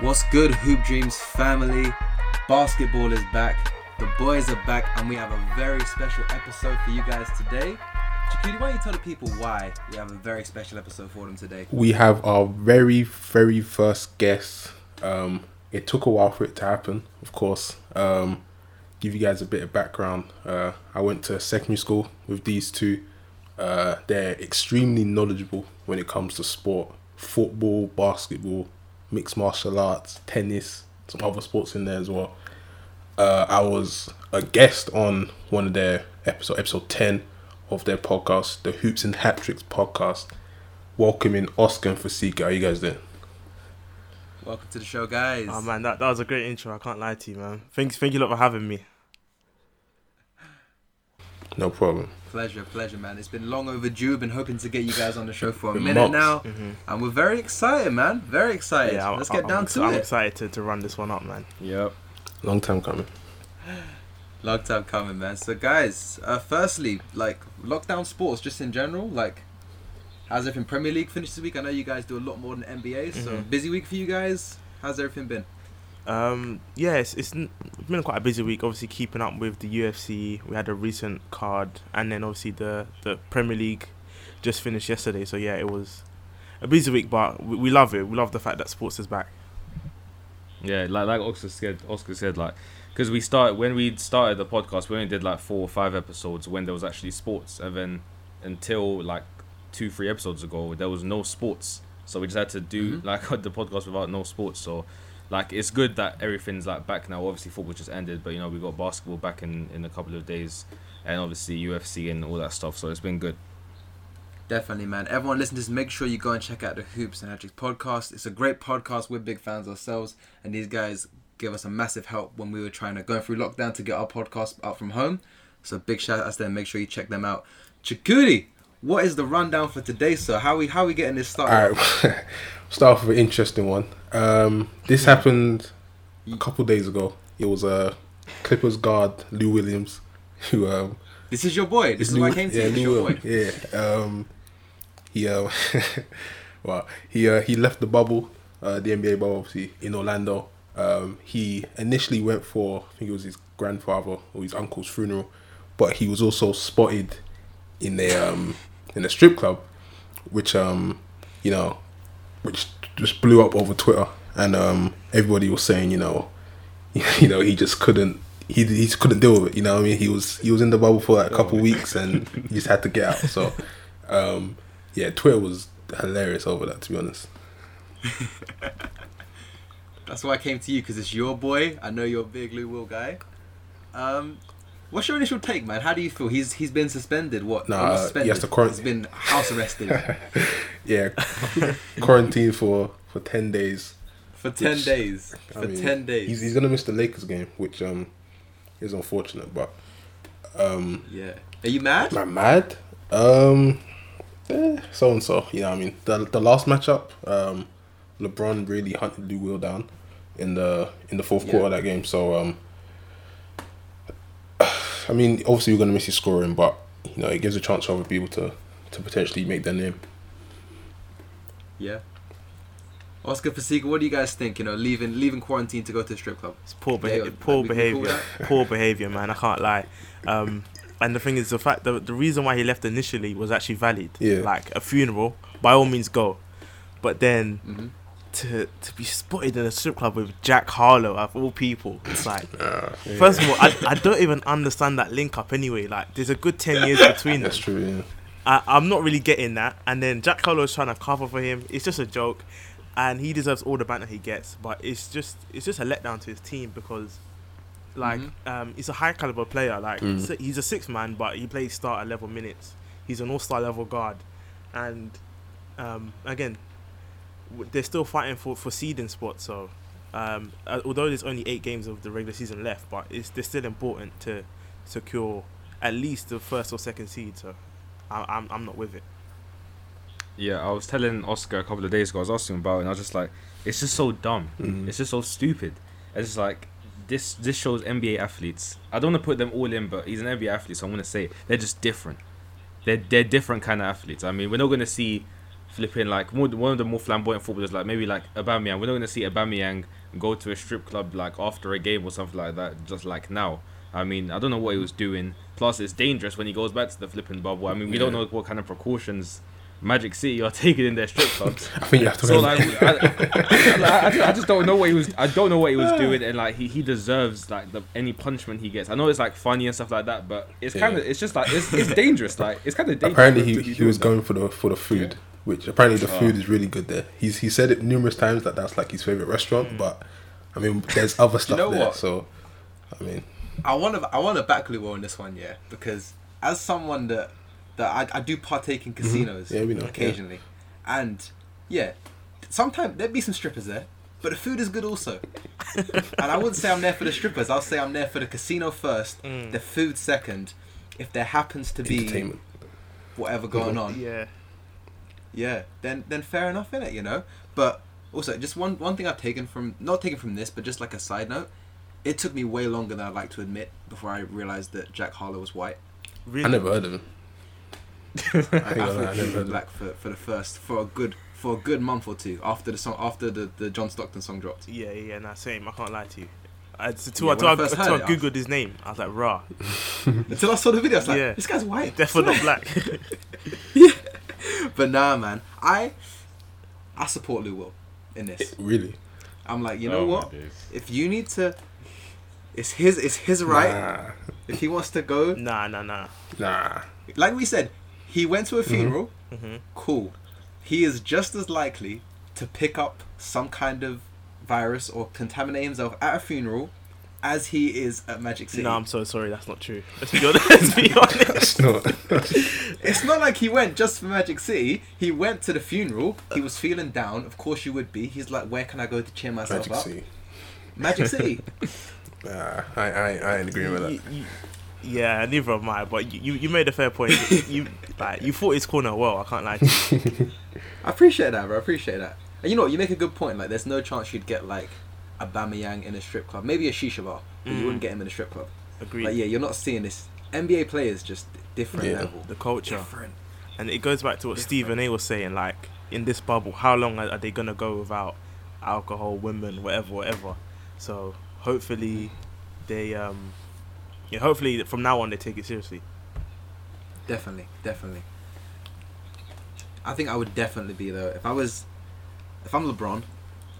What's good, Hoop Dreams family? Basketball is back, the boys are back, and we have a very special episode for you guys today. Chakudi, why don't you tell the people why we have a very special episode for them today? we have our very very first guest um it took a while for it to happen of course um give you guys a bit of background uh i went to secondary school with these two uh they're extremely knowledgeable when it comes to sport football basketball mixed martial arts tennis some other sports in there as well uh i was a guest on one of their episode episode 10 of their podcast the hoops and hat tricks podcast welcoming Oscar and Fasika. How you guys doing? Welcome to the show, guys. Oh man, that, that was a great intro. I can't lie to you, man. Thanks, thank you a lot for having me. No problem. Pleasure, pleasure, man. It's been long overdue. Been hoping to get you guys on the show for a minute months. now, and we're very excited, man. Very excited. I- Let's I- get I'm down ex- to I'm it. excited to, to run this one up, man. Yep. Long time coming. Long time coming, man. So, guys, uh, firstly, like lockdown sports, just in general, like, how's everything? Premier League finished this week. I know you guys do a lot more than NBA, so Mhm. busy week for you guys. How's everything been? Um, yeah, it's, it's n- been quite a busy week. Obviously, keeping up with the UFC. We had a recent card, and then obviously the the Premier League just finished yesterday. So yeah, it was a busy week, but we, we love it. We love the fact that sports is back. Yeah, like like Oscar said, Oscar said like because we started when we started the podcast, we only did like four or five episodes when there was actually sports, and then until like two three episodes ago, there was no sports. So we just had to do Mhm. like the podcast without no sports. So like it's good that everything's like back now. Obviously football just ended, but you know we got basketball back in in a couple of days, and obviously UFC and all that stuff. So it's been good. Definitely, man. Everyone listen to. Make sure you go and check out the Hoops and Hat podcast. It's a great podcast. We're big fans ourselves, and these guys give us a massive help when we were trying to go through lockdown to get our podcast out from home. So big shout out to them. Make sure you check them out. Chakudi, what is the rundown for today, sir? How we how we getting this started? All right, start off with an interesting one. Um, this happened a couple days ago. It was uh, Clippers guard Lou Williams, who um, This is your boy. This is Lou- why I came to yeah, Lou your Will. boy. Yeah. Um, he uh, well, he uh, he left the bubble, uh, the NBA bubble, obviously in Orlando. Um, he initially went for I think it was his grandfather or his uncle's funeral, but he was also spotted in a um in a strip club, which um you know, which just blew up over Twitter, and um everybody was saying you know, you know he just couldn't he he just couldn't deal with it. You know, I mean, he was he was in the bubble for like a couple weeks, and he just had to get out. So, um, yeah, Twitter was hilarious over that. To be honest, That's why I came to you because it's your boy. I know you're a big Lou Will guy. Um, what's your initial take, man? How do you feel? He's he's been suspended. What? Nah, he suspended. has to quarant- He's been house arrested yeah, quarantine for for ten days. for ten Which, days. I For mean, ten days. He's, he's gonna miss the Lakers game, which um is unfortunate. But um, yeah. Are you mad? am I mad? Um, eh, so and so. You know, what I mean, the the last matchup, um, LeBron really hunted Lou Will down in the in the fourth Yeah. quarter of that game. So um, I mean, obviously we're gonna miss his scoring, but you know, it gives a chance for other people to to potentially make their name. Yeah. Oscar Fasika, what do you guys think? You know, leaving leaving quarantine to go to a strip club. It's poor, Yeah, beha- poor we behavior. poor behavior, man. I can't lie. Um, and the thing is, the fact that the reason why he left initially was actually valid. Yeah. Like a funeral, by all means go. But then hmm to to be spotted in a strip club with Jack Harlow of all people, it's like. Uh, First of all, I, I don't even understand that link up anyway. Like, there's a good 10 years between them. that's true. Yeah. I, I'm not really getting that. And then Jack Harlow's trying to cover for him. It's just a joke. And he deserves all the banter he gets. But it's just it's just a letdown to his team because, like, Mhm. um, he's a high caliber player. Like, Mm. he's a six man, but he plays starter level minutes. He's an all star level guard. And, um, again, w- they're still fighting for, for seeding spots. So, um, although there's only eight games of the regular season left, but it's they're still important to secure at least the first or second seed. So, I, I'm I'm not with it. Yeah, I was telling Oscar a couple of days ago. I was asking him about it, and I was just like, it's just so dumb. Mhm. It's just so stupid. It's just like this this shows NBA athletes. I don't want to put them all in, but he's an NBA athlete, so I'm gonna say it. they're just different. They're they're different kind of athletes. I mean, we're not gonna see flipping like more, one of the more flamboyant footballers, like maybe like Aubameyang. We're not gonna see Aubameyang go to a strip club like after a game or something like that, just like now. I mean, I don't know what he was doing. Plus, it's dangerous when he goes back to the flipping bubble. I mean, we don't know what kind of precautions Magic City are taking in their strip clubs. I think you have to. So like, I, I, I, just, I just don't know what he was. I don't know what he was doing, and like he, he deserves like the any punishment he gets. I know it's like funny and stuff like that, but it's kind of Yeah. it's just like it's, it's dangerous. Like it's kind of dangerous. apparently he, he was that. going for the for the food, which apparently the Oh. food is really good there. He's he said it numerous times that that's like his favorite restaurant, Mm. but I mean there's other stuff know there. what? So I mean I want to I want to back Luo on this one, yeah, because as someone that that I, I do partake in casinos Mm-hmm. Yeah, we know, yeah. occasionally, and yeah, sometimes there'd be some strippers there, but the food is good also. and I wouldn't say I'm there for the strippers. I'll say I'm there for the casino first, Mm. the food second. If there happens to be whatever going on, Yeah. Yeah, then then fair enough in it, you know. But also, just one one thing I've taken from not taken from this, but just like a side note, it took me way longer than I'd like to admit before I realized that Jack Harlow was white. Really. I never heard of him. I, I gonna thought I he never was heard of black for, for the first for a good for a good month or two after the song after the, the John Stockton song dropped. Yeah, yeah, nah, same. I can't lie to you. I, until Yeah, I, when I I, first until I heard it, I googled his name, I was like, "Rah, Until I saw the video, I was like, Yeah. this guy's white. definitely not black." But nah, man, I I support Lou Will in this. Really? I'm like, you know Oh, what? If you need to, it's his it's his right. Nah, If he wants to go, nah, nah, nah. nah. like we said, he went to a funeral. hmm Cool. He is just as likely to pick up some kind of virus or contaminate himself at a funeral as he is at Magic City. No, I'm so sorry. That's not true. Let's be honest. Let's be honest. That's not. It's not like he went just for Magic City. He went to the funeral. He was feeling down. Of course, you would be. He's like, where can I go to cheer myself up? Magic up? City. Magic City. Nah, I, I, I ain't agreeing with that. You- you- yeah, neither am I. But you, you, you made a fair point. You like you fought his corner well. I can't lie. I appreciate that, bro. I appreciate that. And you know what? You make a good point. Like, there's no chance you'd get like Aubameyang in a strip club. Maybe a shisha bar, but you Mm. wouldn't get him in a strip club. Agreed. Like, yeah, you're not seeing this. NBA players just different Yeah. level. The culture, Different. and it goes back to what Stephen A was saying. Like in this bubble, how long are, are they gonna go without alcohol, women, whatever, whatever? So hopefully, they um, yeah, hopefully from now on they take it seriously. Definitely, definitely. I think I would definitely be though. If I was, if I'm LeBron,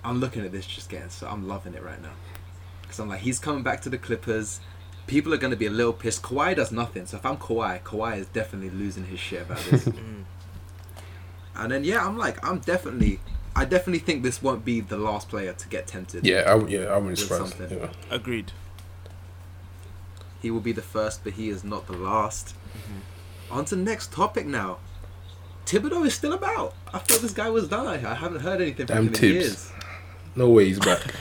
I'm looking at this just getting so I'm loving it right now. Because I'm like, he's coming back to the Clippers. People are going to be a little pissed. Kawhi does nothing. So if I'm Kawhi, Kawhi is definitely losing his shit about this. Mm. and then yeah, I'm like, I'm definitely, I definitely think this won't be the last player to get tempted. Yeah, I, yeah, I wouldn't surprise. something. Yeah. Agreed. He will be the first, but he is not the last. Mm-hmm. On to the next topic now. Thibodeau is still about. I thought this guy was done. I I haven't heard anything from Damn him in years. No way he's back.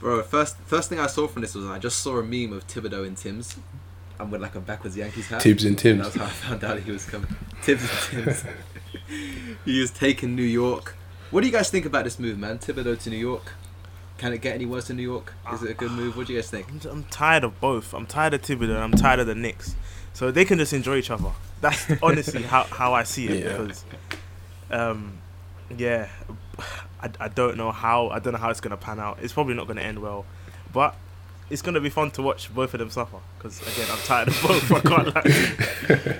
Bro, first first thing I saw from this was I just saw a meme of Thibodeau and Tim's. I'm with like a backwards Yankees hat. Tibbs and And Tim's. that's how I found out he was coming. Tibbs and Tim's. he is taking New York. What do you guys think about this move, man? Thibodeau to New York. Can it get any worse in New York? Is it a good move? What do you guys think? I'm, I'm tired of both. I'm tired of Thibodeau and I'm tired of the Knicks. So they can just enjoy each other. That's honestly how, how I see it. Yeah. Because, um, yeah, I, I don't know how I don't know how it's gonna pan out. It's probably not gonna end well, but it's gonna be fun to watch both of them suffer. Because again, I'm tired of both. I can't lie.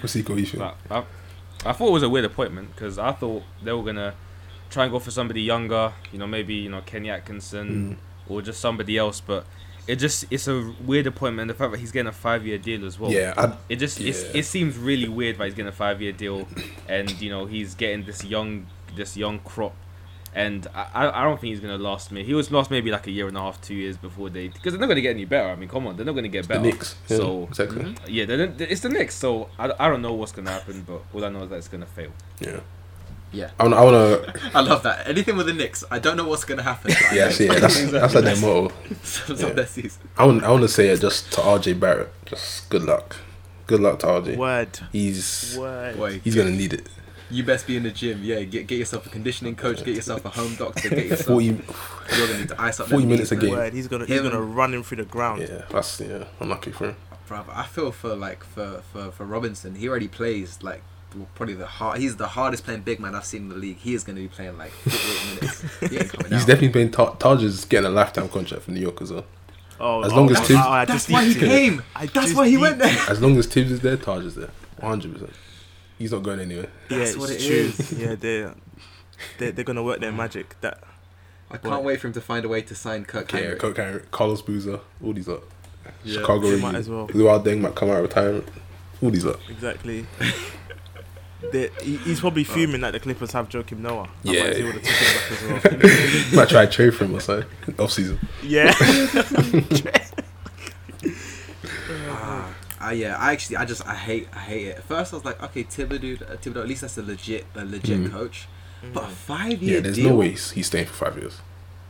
What's he got you feel? Like, I, I thought it was a weird appointment because I thought they were gonna try and go for somebody younger, you know, maybe you know Kenny Atkinson or just somebody else. But it just it's a weird appointment. The fact that he's getting a five year deal as well. Yeah, I, It just it's, Yeah. it seems really weird that he's getting a five year deal, and you know he's getting this young this young crop, and I I I don't think he's gonna last me. He was lost maybe like a year and a half, two years before they because they're not gonna get any better. I mean, come on, they're not gonna get the better. Knicks. Yeah, So exactly. yeah, they're, they're- it's the Knicks. So I, I don't know what's gonna happen, but all I know is that it's gonna fail. Yeah. Yeah. I wanna, I wanna I love that. Anything with the Knicks, I don't know what's gonna happen. I yeah, see, yeah, that's that's like their motto. some yeah. of their season. I want, I want to say it just to RJ Barrett. Just good luck. Good luck to RJ. Word, He's word. Boy, he's gonna need it. You best be in the gym. Yeah, get get yourself a conditioning coach, get yourself a home doctor, get yourself. 40, You're gonna need to ice up 40 minutes knees, a man. game. Word, he's gonna he's gonna run him through the ground. yeah, that's yeah, unlucky for him. Brother, I feel for like for, for, for Robinson. He already plays like probably the hard. He's the hardest playing big man I've seen in the league. He is going to be playing like 48 minutes. He He's out. definitely playing. Ta- Taj is getting a lifetime contract from New York as well. Oh, As oh, long as I- Tibbs- I- I That's why he came. I That's why he went there. As long as Tibbs is there, Taj is there. 100. percent He's not going anywhere. Yeah, That's it's what it true. is. Yeah, they're, they're they're gonna work their magic. That I can't wait for him to find a way to sign Kirk Yeah, Hinrich. Kirk Hinrich, Carlos Boozer, all these lot. Yeah. Chicago, They might as well. Luol Deng might come out of retirement. All these lot. exactly. They- he- he's probably fuming that the Clippers have Joakim Noah. Yeah. Otherwise would have taken him back as well. might try to trade for him or something. Off season. yeah. Ah, ah, yeah, I actually, I just, I hate, I hate it. At first, I was like, okay, Thibodeau, uh, Thibodeau, at least that's a legit, a legit Mm. coach. But a Mm. five year Yeah, there's deal, no way he's, he's staying for five years.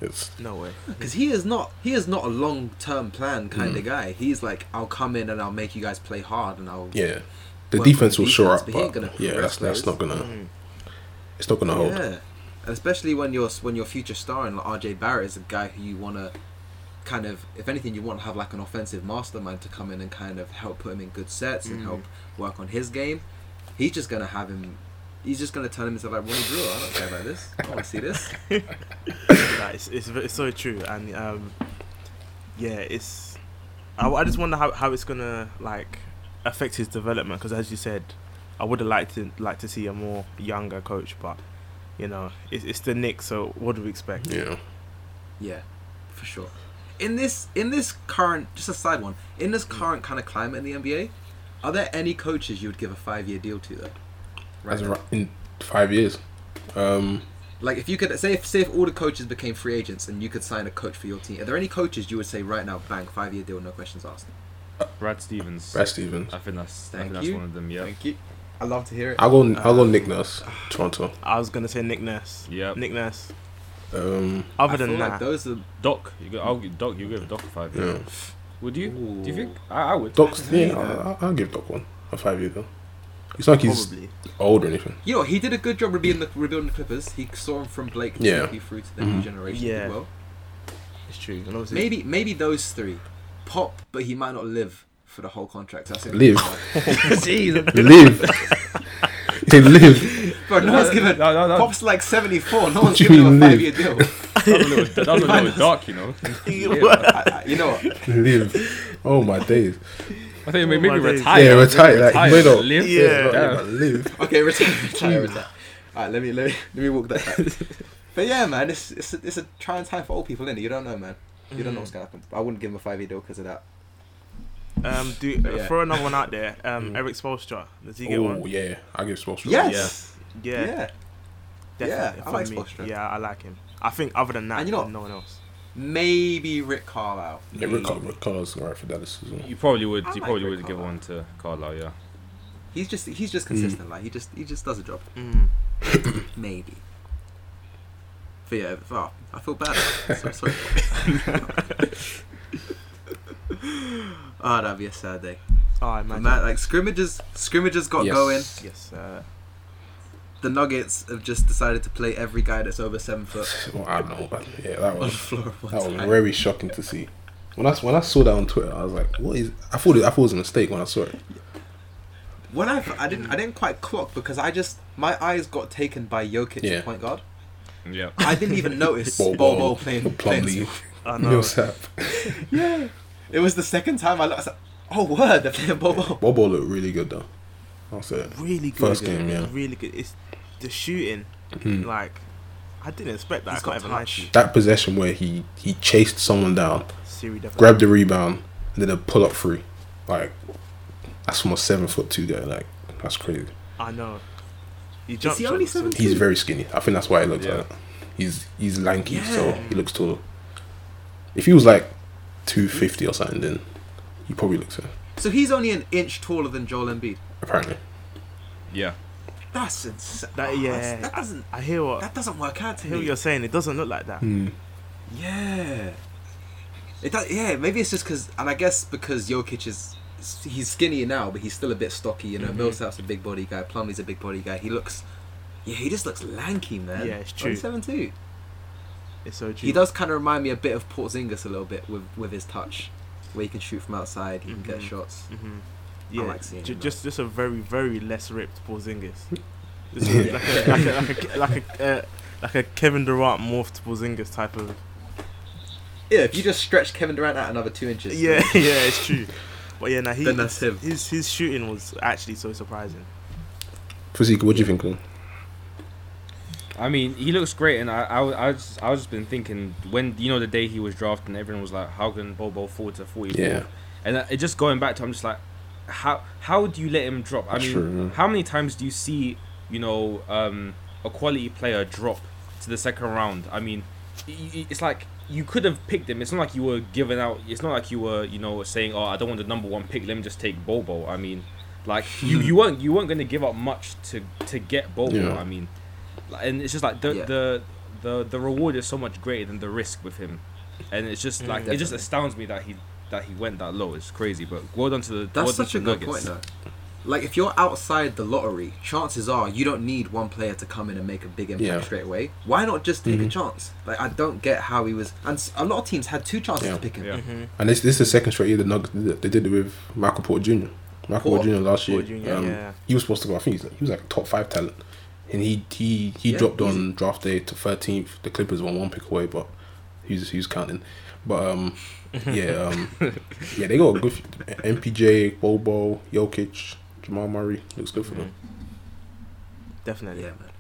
It's no way. because he is not, he is not a long term plan kind Mm. of guy. He's like, I'll come in and I'll make you guys play hard, and I'll yeah. The Work on defense will show defense, up, but but yeah, progress that's that's not gonna. Mm. It's not gonna hold. Yeah, and especially when your when your future star and like RJ Barrett is a guy who you want to kind of, if anything, you want to have like an offensive mastermind to come in and kind of help put him in good sets and Mm. help work on his game. He's just gonna have him. He's just gonna turn him into like Ronnie Brewer. I don't care about this. I want to see this. Like, it's, it's it's so true, and um, yeah, it's. I, I just wonder how, how it's gonna like affect his development because, as you said, I would have liked to like to see a more younger coach, but you know, it's, it's the Knicks, so what do we expect? Yeah. Yeah, for sure. In this in this current, just a side one. In this current kind of climate in the NBA, are there any coaches you would give a five year deal to though? As now? in five years. Um, Like if you could say if say if all the coaches became free agents and you could sign a coach for your team, are there any coaches you would say right now, bang, five year deal, no questions asked? Brad Stevens. Brad Stevens. I think that's I Thank think that's you. one of them. Yeah. Thank you. I love to hear it. I'll go. I'll go Uh, Nick Nurse, Toronto. I was gonna say Nick Nurse. Yeah. Nick Nurse. Um, Other I than feel that, like those are Doc. You go. I'll give Doc. You give Doc a five. yeah. Yeah. Would you? Do you think? I, I would. Doc's. Yeah. I'll, I'll give Doc one a five year though. It's not like he's probably. old or anything. You know, he did a good job rebuilding the, rebuilding the Clippers. He saw him from Blake Yeah. Kobe through to the new Mhm. generation. Yeah. Yeah. Well, It's true. And obviously, maybe maybe those three, Pop, but he might not live for the whole contract. That's it. Live. Jeez. live. they live. Bro, no one's given. No, no, no. Pop's like seventy four. No one's you giving him mean a live? five year deal. That was a little, that was a little dark, you know. I, I, you know what? Live. Oh my days. I think maybe, Oh maybe my days. retire. Yeah, retire. Like, retire. wait up. Live. Yeah. not Yeah. live, but live. Okay, retire, retire, hmm. retire. Alright, let me let me let me walk that back. But yeah, man, it's it's a, it's a trying time for old people, innit? You don't know, man. You don't know what's gonna happen. I wouldn't give him a five year deal because of that. Um, do But yeah. throw another one out there. Um, Mm. Erik Spoelstra. Does he get Oh one? yeah, I give Spoelstra. Yes. Yeah, Yeah. definitely. Yeah, I like me. Spoelstra. Yeah, I like him. I think other than that, And you know- no one else. Maybe Rick Carlisle. Yeah, Rick, Car- Rick Carlisle's alright for Dallas as well. You probably would. I You like probably Rick would give one to Carlisle. Yeah. He's just he's just consistent. Like he just he just does a job. Mm. Maybe. But yeah, oh, I feel bad. so sorry. oh, that'd be a sad day. Oh, I imagine. man, like scrimmages, scrimmages got Yes. going. yes. Uh, The Nuggets have just decided to play every guy that's over seven foot Well, I don't know, but yeah, that was floor. at one that was very shocking to see. When I when I saw that on Twitter, I was like, "What is?" I thought it, I thought it was a mistake when I saw it. When I, I didn't I didn't quite clock because I just my eyes got taken by Jokic Yeah. point guard. Yeah. I didn't even notice Bobo playing. playing Plumlee, I know. Millsap. yeah, it was the second time I looked. I was like, oh word, they're playing Bol Bol. Bobo looked really good though. I'll say it. Really good. First game, yeah. Really good. It's the shooting. Mhm. Like, I didn't expect that. He's I can't even lie touch. to you. That possession where he he chased someone down, Siri grabbed the rebound, and then a pull up three. like that's from a seven foot two guy. Like that's crazy. I know. He Is he only was so- 17? He's very skinny. I think that's why he looks Yeah. like that. He's he's lanky, Yeah. so he looks taller. If he was like two fifty or something, then he probably looks it. So he's only an inch taller than Joel Embiid. Apparently, Yeah. That's insane. That yeah. that I- doesn't I, hear what that doesn't work out I to hear what me. you're saying. It doesn't look like that. Hmm. Yeah. It does, yeah, maybe it's just because, and I guess because Jokic is, he's skinny now, but he's still a bit stocky. You know, Mhm. Millsap's a big body guy. Plumlee's a big body guy. He looks Yeah, he just looks lanky, man. Yeah, it's true. Only seven two. It's so true. He does kind of remind me a bit of Porzingis a little bit with with his touch, where he can shoot from outside, he can get Mhm. shots. hmm I Yeah, like seeing ju- him, just just a very very less ripped Porzingis. Just like a like a like a, like a, uh, like a Kevin Durant morphed Porzingis type of. Yeah, if you just stretch Kevin Durant out another two inches. Yeah, yeah, it's true. But yeah, now he Then that's him. his his shooting was actually so surprising. Fasika, what do you think? Lou? I mean, he looks great, and I, I, was- I, just, I was just been thinking when you know the day he was drafted, and everyone was like, "How can Bobo fall to 44?" Yeah. And uh, it just going back to, I'm just like, how how do you let him drop? I mean, true, yeah. how many times do you see, you know, um, a quality player drop to the second round? I mean, y- y- it's like you could have picked him. It's not like you were giving out. It's not like you were, you know, saying, "Oh, I don't want the number one pick. Let me just take Bobo." I mean, like you, you weren't you weren't going to give up much to to get Bobo. Yeah. I mean, and it's just like the Yeah. the the the reward is so much greater than the risk with him, and it's just Mm, like it just astounds me that he that he went that low. It's crazy, but well done to the That's done such to a good Nuggets. point, though. Like, if you're outside the lottery, chances are you don't need one player to come in and make a big impact Yeah. straight away. Why not just take a Mhm. chance? Like, I don't get how he was. And a lot of teams had two chances Yeah. to pick him. Yeah. Mm-hmm. And this this is the second straight year the Nuggets did it. They did it with Michael Porter Jr. Michael Porter Porter. Jr. last year. Porter Jr., um, yeah. He was supposed to go. I think he's, he was like a top five talent, and he he he Yeah, dropped easy. on draft day to thirteenth. The Clippers were one pick away, but he's he's counting. But um, yeah, um, yeah, they got a good MPJ, Bobo, Jokic, Jamal Murray. Looks good for them. Definitely. Yeah, man.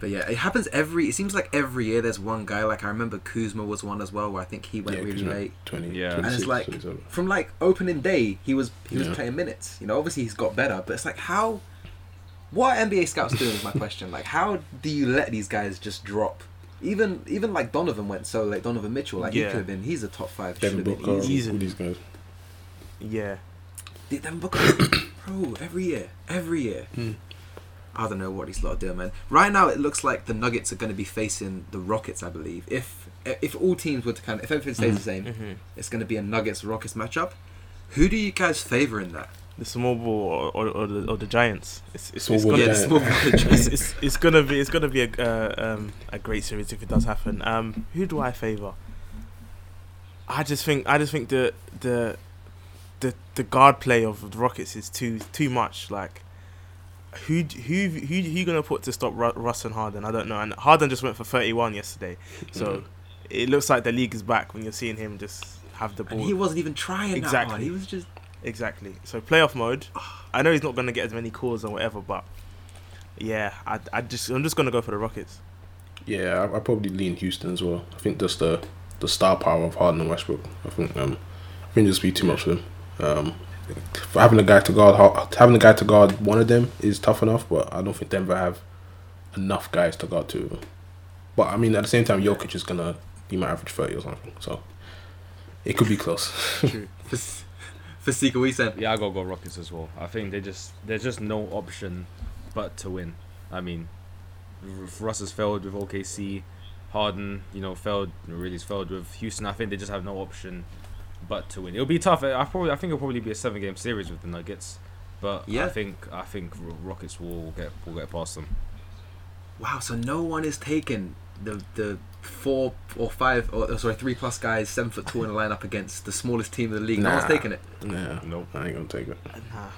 But yeah, it happens every. It seems like every year there's one guy. Like I remember Kuzma was one as well, where I think he went Yeah, really Kuzma, late. 20, Yeah. And it's like 27. from like opening day, he was he was Yeah. playing minutes. You know, obviously he's got better, but it's like how, what are NBA scouts doing is my question. Like how do you let these guys just drop? Even even like Donovan went so late. Donovan Mitchell, like he Yeah. could have been. He's a top five. Devin have been Booker, easy. Easy. all these guys. Yeah. Dude, Devin Booker, bro, every year, every year. Mm. I don't know what these lot are doing, man. Right now, it looks like the Nuggets are going to be facing the Rockets, I believe. If if all teams were to kind of, if everything stays the same, Mm-hmm. it's going to be a Nuggets Rockets matchup. Who do you guys favor in that? The small ball or, or, or, the, or the Giants. It's it's, it's gonna Yeah, small ball it's, Giants. it's, it's gonna be it's gonna be a uh, um, a great series if it does happen. Um, who do I favor? I just think I just think the the the the guard play of the Rockets is too too much. Like who d- who who who you gonna put to stop Ru- Russ and Harden? I don't know. And Harden just went for thirty one yesterday, so Mhm. it looks like the league is back when you're seeing him just have the ball. And he wasn't even trying that Exactly. hard. He was just Exactly. So playoff mode. I know he's not gonna get as many calls or whatever, but yeah, I, I just I'm just gonna go for the Rockets. Yeah, I, I probably lean Houston as well. I think just the the star power of Harden and Westbrook. I think um, I think just be too much for them. Um, having a guy to guard, having a guy to guard one of them is tough enough, but I don't think Denver have enough guys to guard two of them. But I mean, at the same time, Jokic is gonna be my average thirty or something, so it could be close. True. for, for Sika we said. Yeah, I gotta go Rockets as well. I think they just there's just no option but to win. I mean, Russ has failed with OKC, Harden, you know, failed really has failed with Houston. I think they just have no option but to win. It'll be tough. I probably I think it'll probably be a seven game series with the Nuggets, but Yeah. I think I think Rockets will get will get past them. Wow, so no one is taking the the four or five or oh, sorry three plus guys seven foot two in a lineup against the smallest team in the league. No one's taking it. nah, Nope. I ain't gonna take it.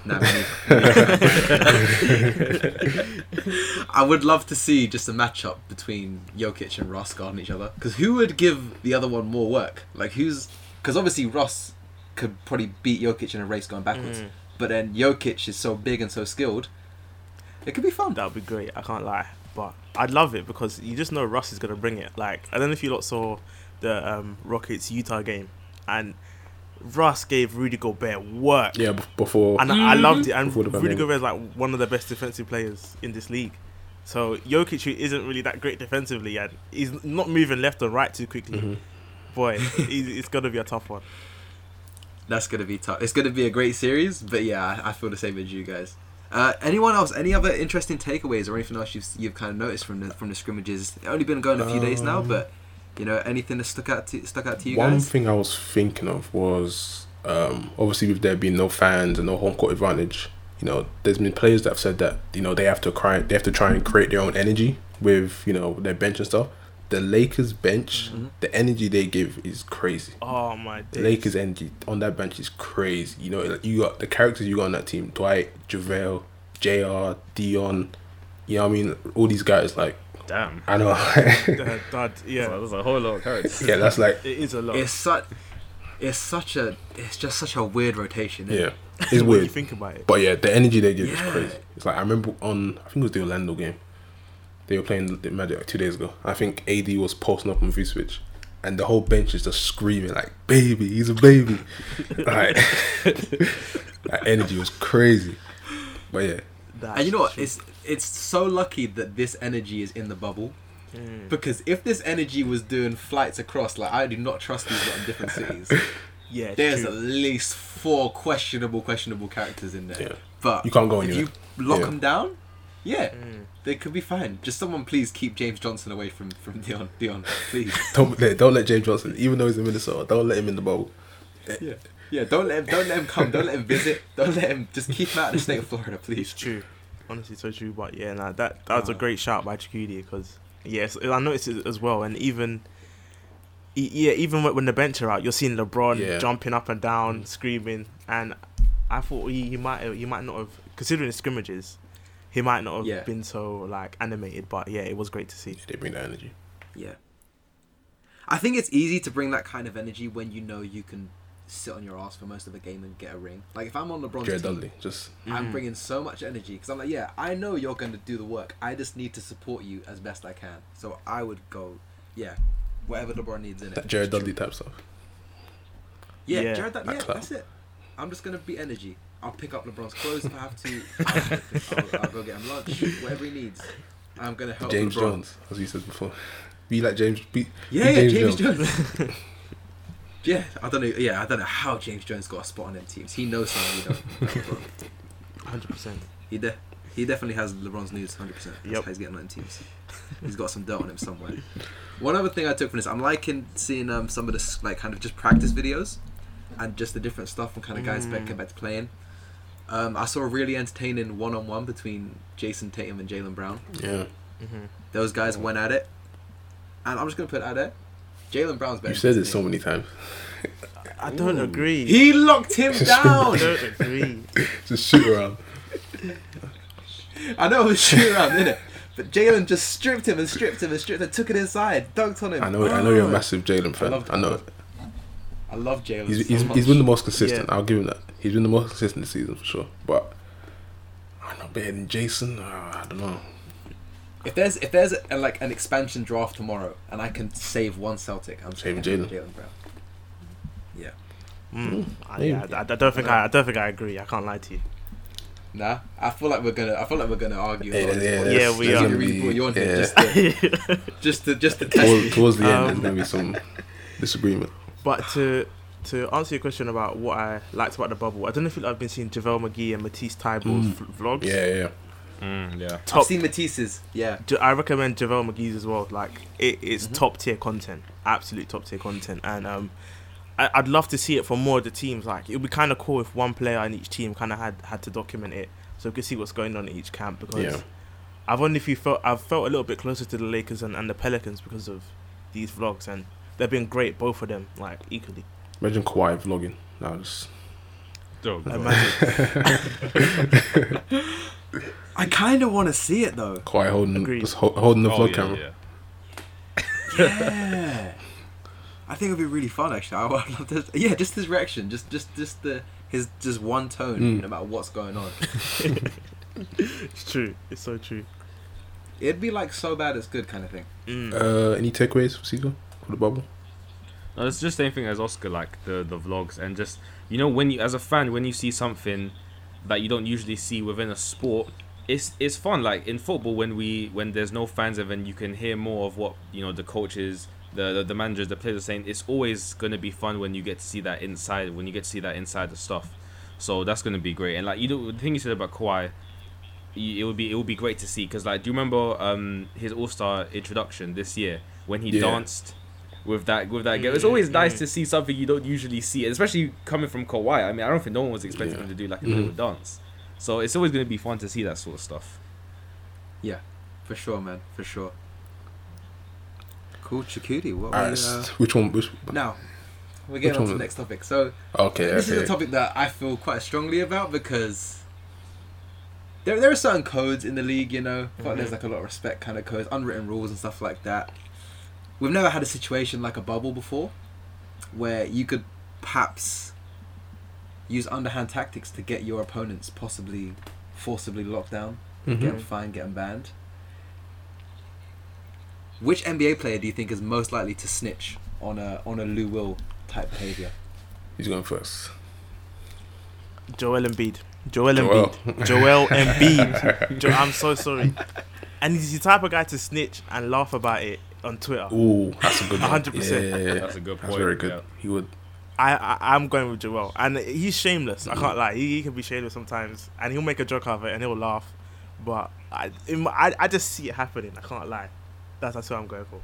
Nah. Nah. I would love to see just a matchup between Jokic and Ross guarding each other. Because who would give the other one more work? Like who's? Because obviously Ross could probably beat Jokic in a race going backwards, Mm, but then Jokic is so big and so skilled. It could be fun. that would be great. I can't lie, but I'd love it because you just know Russ is gonna bring it. Like I don't know if you lot saw the um, Rockets Utah game, and Russ gave Rudy Gobert work. Yeah, b- before And I loved it. And Before the Rudy pandemic. Gobert is like one of the best defensive players in this league. So Jokic who isn't really that great defensively, and he's not moving left or right too quickly. Mhm. Boy, it's gonna be a tough one. That's gonna be tough. It's gonna be a great series, but yeah, I, I feel the same as you guys. Uh, anyone else? Any other interesting takeaways or anything else you've you've kind of noticed from the from the scrimmages? It's only been going a few days now, Um, but you know anything that stuck out to stuck out to you One guys? One thing I was thinking of was um, obviously with there being no fans and no home court advantage, you know, there's been players that have said that you know they have to cry, they have to try and create their own energy with you know their bench and stuff. The Lakers bench, Mhm. the energy they give is crazy. Oh my The. Lakers energy on that bench is crazy. You know, you got the characters you got on that team: Dwight, JaVale, Jr., Dion. You know, what I mean, all these guys. Like, Damn. I know. Uh, that, yeah, So there's a whole lot of characters. yeah, that's like, it is a lot. It's such. It's such a. It's just such a weird rotation. yeah, it? it's when you weird. think about it. But yeah, the energy they give Yeah. is crazy. It's like I remember on I think it was the Orlando game. They were playing the Magic like two days ago. I think AD was posting up on V switch, and the whole bench is just screaming like "baby, he's a baby." like that energy was crazy. But yeah, That's And you know what? true. It's it's so lucky that this energy is in the bubble. Mm. Because if this energy was doing flights across, like I do not trust these lot in different cities. yeah, There's true. at least four questionable, questionable characters in there. Yeah. But You can't go if anywhere. you lock Yeah. them down, yeah, Mm. they could be fine. Just someone please keep James Johnson away from from Dion. Dion, please. don't let, don't let James Johnson, even though he's in Minnesota, don't let him in the bubble. yeah, yeah. Don't let him. Don't let him come. Don't let him visit. Don't let him. Just keep him out of the state of Florida, please. It's true. Honestly, so true. But yeah, nah, that that was a great shout by Chikudi because yes, I noticed it as well. And even e- yeah, even when when the bench are out, you're seeing LeBron Yeah. jumping up and down, screaming. And I thought he, he might he might not have considering the scrimmages, he might not have Yeah. been so like animated. But yeah, it was great to see. They bring that energy. Yeah. I think it's easy to bring that kind of energy when you know you can sit on your ass for most of the game and get a ring. Like if I'm on LeBron's Jared team, Dudley, just I'm Mhm. bringing so much energy because I'm like, yeah, I know you're going to do the work. I just need to support you as best I can. So I would go, yeah, whatever LeBron needs in it. that Jared Dudley chill. type stuff. Yeah, Yeah. Jared, Dudley. That yeah, clout. that's it. I'm just gonna be energy. I'll pick up LeBron's clothes if I have to. I'll, I'll, I'll go get him lunch, whatever he needs. I'm gonna help James LeBron. Jones, as we said before. Be like James. Be, Yeah, be yeah, James James, Jones. yeah, I don't know. Yeah, I don't know how James Jones got a spot on them teams. He knows something we don't. Hundred percent. he de- he definitely has LeBron's news, hundred percent. That's Yep. how he's getting on them teams. He's got some dirt on him somewhere. One other thing I took from this, I'm liking seeing um some of the like kind of just practice videos, and just the different stuff and kind of guys back Mm. get back to playing. Um, I saw a really entertaining one-on-one between Jayson Tatum and Jaylen Brown. yeah. hmm Those guys went at it, and I'm just gonna put it out there. Jaylen Brown's better. You than said it so many times. I don't Ooh. agree. He locked him down. I down. don't agree. Just shoot around. I know it was shoot around, innit? But Jaylen just stripped him and stripped him and stripped and took it inside, dunked on him. I know. I know you're a Oh. massive Jaylen fan. love- I know. it. I love Jaylen. He's, so he's, he's been the most consistent. Yeah. I'll give him that. He's been the most consistent this season for sure. But I'm not better than Jayson. Uh, I don't know. If there's if there's a, like an expansion draft tomorrow and I can save one Celtic, I'm Saving saving Jaylen. Jaylen Brown. Yeah. Mm. I, yeah, I, I don't think I, I don't think I agree. I can't lie to you. Nah, I feel like we're gonna. I feel like we're gonna argue. Yeah, a lot on this yeah. Yeah, we are. gonna really be- brought you on here yeah. just to, just to just to test Towards, towards the end, Um, there's gonna be some disagreement. But to to answer your question about what I liked about the bubble, I don't know if I've been seeing JaVale McGee and Matisse Thybulle's Mm. v- vlogs. Yeah, yeah. Mm, yeah. I've Top. seen Matisse's. Yeah. I recommend JaVale McGee's as well. Like it, it's Mhm. top tier content, absolute top tier content, and um, I, I'd love to see it for more of the teams. Like it would be kind of cool if one player in each team kind of had had to document it, so we could see what's going on in each camp. Because Yeah. I've only few felt I've felt a little bit closer to the Lakers and, and the Pelicans because of these vlogs, and they've been great, both of them, like equally. Imagine Kawhi vlogging. Now just Oh, God. Imagine. I kind of want to see it though. Kawhi holding Agreed. just ho- holding the Oh, vlog yeah, camera. yeah. Yeah. I think it'd be really fun actually. I would love to. Yeah, just his reaction, just just just the his just one tone, Mm. no matter what's going on. it's true. It's so true. It'd be like so bad it's good kind of thing. Mm. Uh, any takeaways for Seagull for the bubble? No, it's just the same thing as Oscar, like the the vlogs, and just you know when you as a fan when you see something that you don't usually see within a sport, it's it's fun. Like in football, when we when there's no fans, and then you can hear more of what you know the coaches, the the, the managers, the players are saying. It's always gonna be fun when you get to see that inside, when you get to see that inside the stuff. So that's gonna be great. And like you know, the thing you said about Kawhi, it would be it would be great to see because like do you remember um his All Star introduction this year when he Yeah. danced with that with that game? It's Mm, always nice mm. to see something you don't usually see, especially coming from Kawhi. I mean, I don't think no one was expecting Yeah. him to do like a Mhm. little dance. So it's always going to be fun to see that sort of stuff. Yeah, for sure, man. For sure. Cool, Chakudi. What Alright, we, uh, which one? Which, now we're getting on to the next topic. So okay, this is a topic that I feel quite strongly about because there there are certain codes in the league. You know, I feel like there's like a lot of respect kind of codes, unwritten rules and stuff like that. We've never had a situation like a bubble before, where you could perhaps use underhand tactics to get your opponents possibly forcibly locked down, Mhm. get them fined, get them banned. Which NBA player do you think is most likely to snitch on a on a Lou Will type behavior? He's going first. Joel Embiid. Joel Joel. Embiid. Joel Embiid. Jo- I'm so sorry. And he's the type of guy to snitch and laugh about it on Twitter. Ooh, that's a good one. 100%. Yeah, yeah, yeah. That's a good That's point. very good. yeah. He would. I, I I'm going with Joel, and he's shameless. I can't lie. He, he can be shameless sometimes, and he'll make a joke out of it, and he'll laugh. But I, in my, I, I just see it happening. I can't lie. That's that's what I'm going for.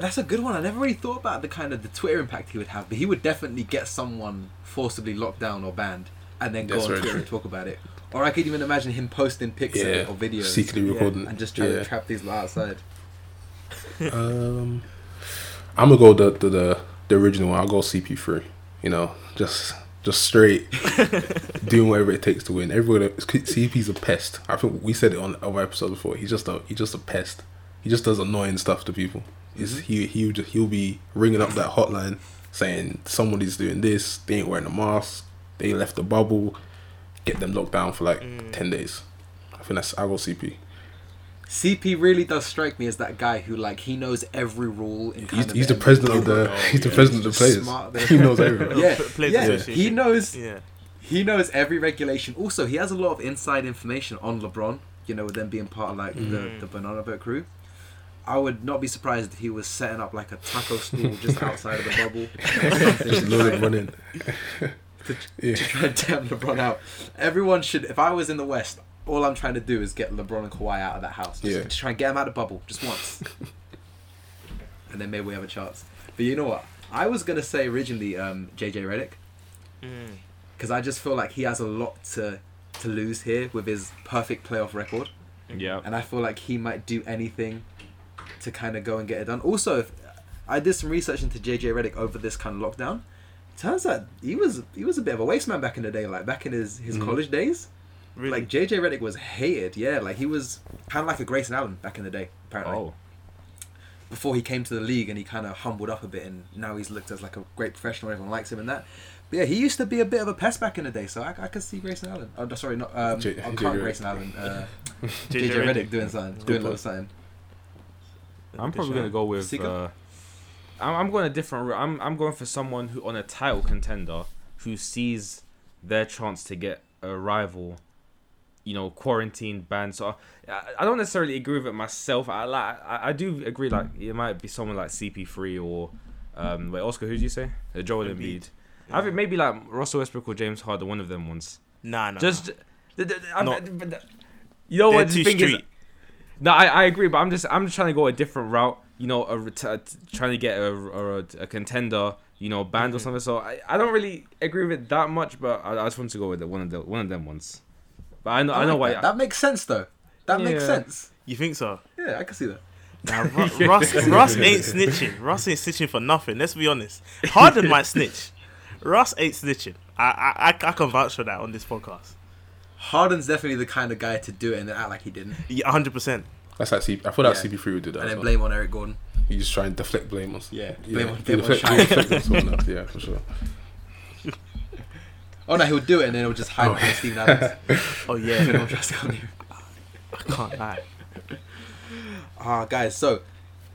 That's a good one. I never really thought about the kind of the Twitter impact he would have, but he would definitely get someone forcibly locked down or banned, and then go That's on Twitter true. and talk about it. Or I could even imagine him posting pics Yeah. or videos Secretly Yeah. recording. and just trying yeah. to trap these lot outside. Um, I'm gonna go the, the the the original one. I'll go CP3. You know, just just straight doing whatever it takes to win. Everyone, CP's a pest. I think we said it on other episode before. He's just a he's just a pest. He just does annoying stuff to people. He's, he he just he'll be ringing up that hotline saying somebody's doing this. They ain't wearing a mask. They left the bubble. Get them locked down for like Mm. ten days. I think that's I go CP. CP really does strike me as that guy who like he knows every rule. In kind He's, of he's the president of the game. he's the yeah, president of the players. smart. He knows everything. Yeah, Players yeah. He knows Yeah. he knows every regulation. Also, he has a lot of inside information on LeBron. You know, with them being part of like the, Mhm. the Banana Boat crew. I would not be surprised if he was setting up like a taco stool just outside of the bubble. Just to, let try, it run. Yeah. to try and damn LeBron out. Everyone should. If I was in the West, all I'm trying to do is get LeBron and Kawhi out of that house. Just, Yeah. just try and get them out of the bubble just once, and then maybe we have a chance. But you know what? I was gonna say originally um, JJ Redick Mm. because I just feel like he has a lot to to lose here with his perfect playoff record, Yeah. and I feel like he might do anything to kind of go and get it done. Also, if, I did some research into JJ Redick over this kind of lockdown. Turns out he was he was a bit of a waste man back in the day, like back in his his Mhm. college days. Really? Like JJ Redick was hated, yeah. Like he was kind of like a Grayson Allen back in the day, apparently. Oh. Before he came to the league and he kind of humbled up a bit, and now he's looked as like a great professional. Everyone likes him and that. But yeah, he used to be a bit of a pest back in the day, so I, I could see Grayson Allen. Oh, sorry, not um, J- I JJ can't Redick. Grayson Allen. Uh, JJ JJ Redick Redick. doing something, Good doing a little point. something. I'm probably gonna go with. Uh, I'm, I'm going a different route. I'm I'm going for someone who on a title contender who sees their chance to get a rival, you know, quarantine banned. So I, I don't necessarily agree with it myself. I like I, I do agree like it might be someone like CP3 or um wait Oscar. Who did you say? Uh, Joel Embiid. Embiid. I think maybe like Russell Westbrook or James Harden. One of them ones. Nah, nah. Just. th- th- Not- you know what the thing is? street. No, I, I agree, but I'm just I'm just trying to go a different route. You know, a trying to get a, a, a contender, you know, band or Mhm. something. So I, I don't really agree with it that much, but I, I just want to go with it, one of the one of them ones. But I know I, know like why. that. That makes sense though. That makes sense. You think so? Yeah, I can see that. Nah, Ru- Russ, Russ ain't snitching. Russ ain't snitching for nothing. Let's be honest. Harden might snitch. Russ ain't snitching. I, I I I can vouch for that on this podcast. Harden's definitely the kind of guy to do it and then act like he didn't, Yeah, hundred percent. That's like CP. I thought that Yeah. CP3 would do that. and then well. blame on Eric Gordon. You just try and deflect blame on. Yeah, Yeah, blame on, you blame on deflect, Shaq. deflect on someone else. Yeah, for sure. Oh no, he'll do it and then he'll just hide Oh. behind Steven Adams. Oh yeah, know, just come here. I can't lie. Ah, guys, so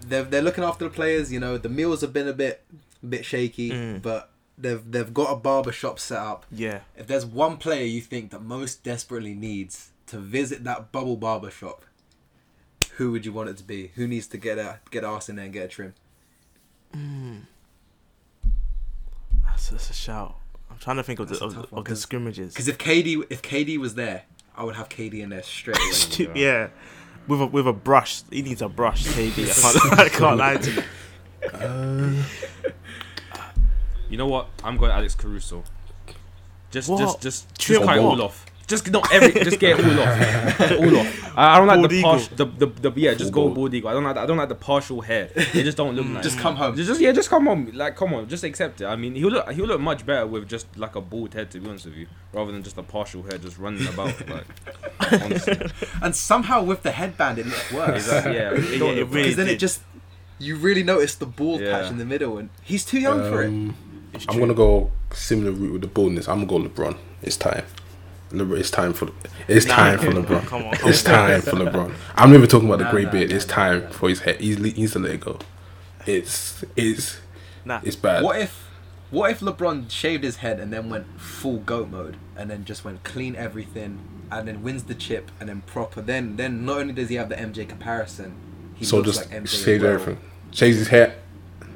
they're they're looking after the players. You know, the meals have been a bit bit shaky, Mm. but they've they've got a barber shop set up. Yeah, If there's one player you think that most desperately needs to visit that bubble barber shop, who would you want it to be? Who needs to get a get ass in there and get a trim? that's, that's a shout. I'm trying to think of That's the a of, the- of scrimmages. Because if KD if KD was there, I would have KD in there straight away. Yeah, with a with a brush. He needs a brush, KD. I can't, I can't lie to you. Uh, You know what? I'm going Alex Caruso. Just, What? just, just, just Trim cut it all off. Just not every, just get it all off, all off. I, I don't like Bald the eagle. partial, the, the, the, yeah, just Full go bald. bald eagle. I don't like, I don't like the partial hair. They just don't look nice. Just come home. Just, just yeah, just come on, like come on, just accept it. I mean, he'll look, he'll look much better with just like a bald head, to be honest with you, rather than just a partial hair just running about. Like, honestly, And somehow with the headband, it looks worse. Exactly, yeah, it Yeah, it really Because then it just you really notice the bald Yeah. patch in the middle, and he's too young for it. Um, I'm gonna go similar route with the baldness. I'm gonna go LeBron. It's time. LeBron, it's time for it's Nah, time for LeBron. come on, come It's on. time for LeBron. I'm never talking about the Nah, grey nah, beard. nah, It's nah. time for his head. He's, he needs to let it go. It's it's Nah. it's bad. What if, what if LeBron shaved his head and then went full goat mode, and then just went clean everything, and then wins the chip, and then proper? Then, then not only does he have the MJ comparison, he so looks just like MJ. as shaves well. everything. Shaves his hair.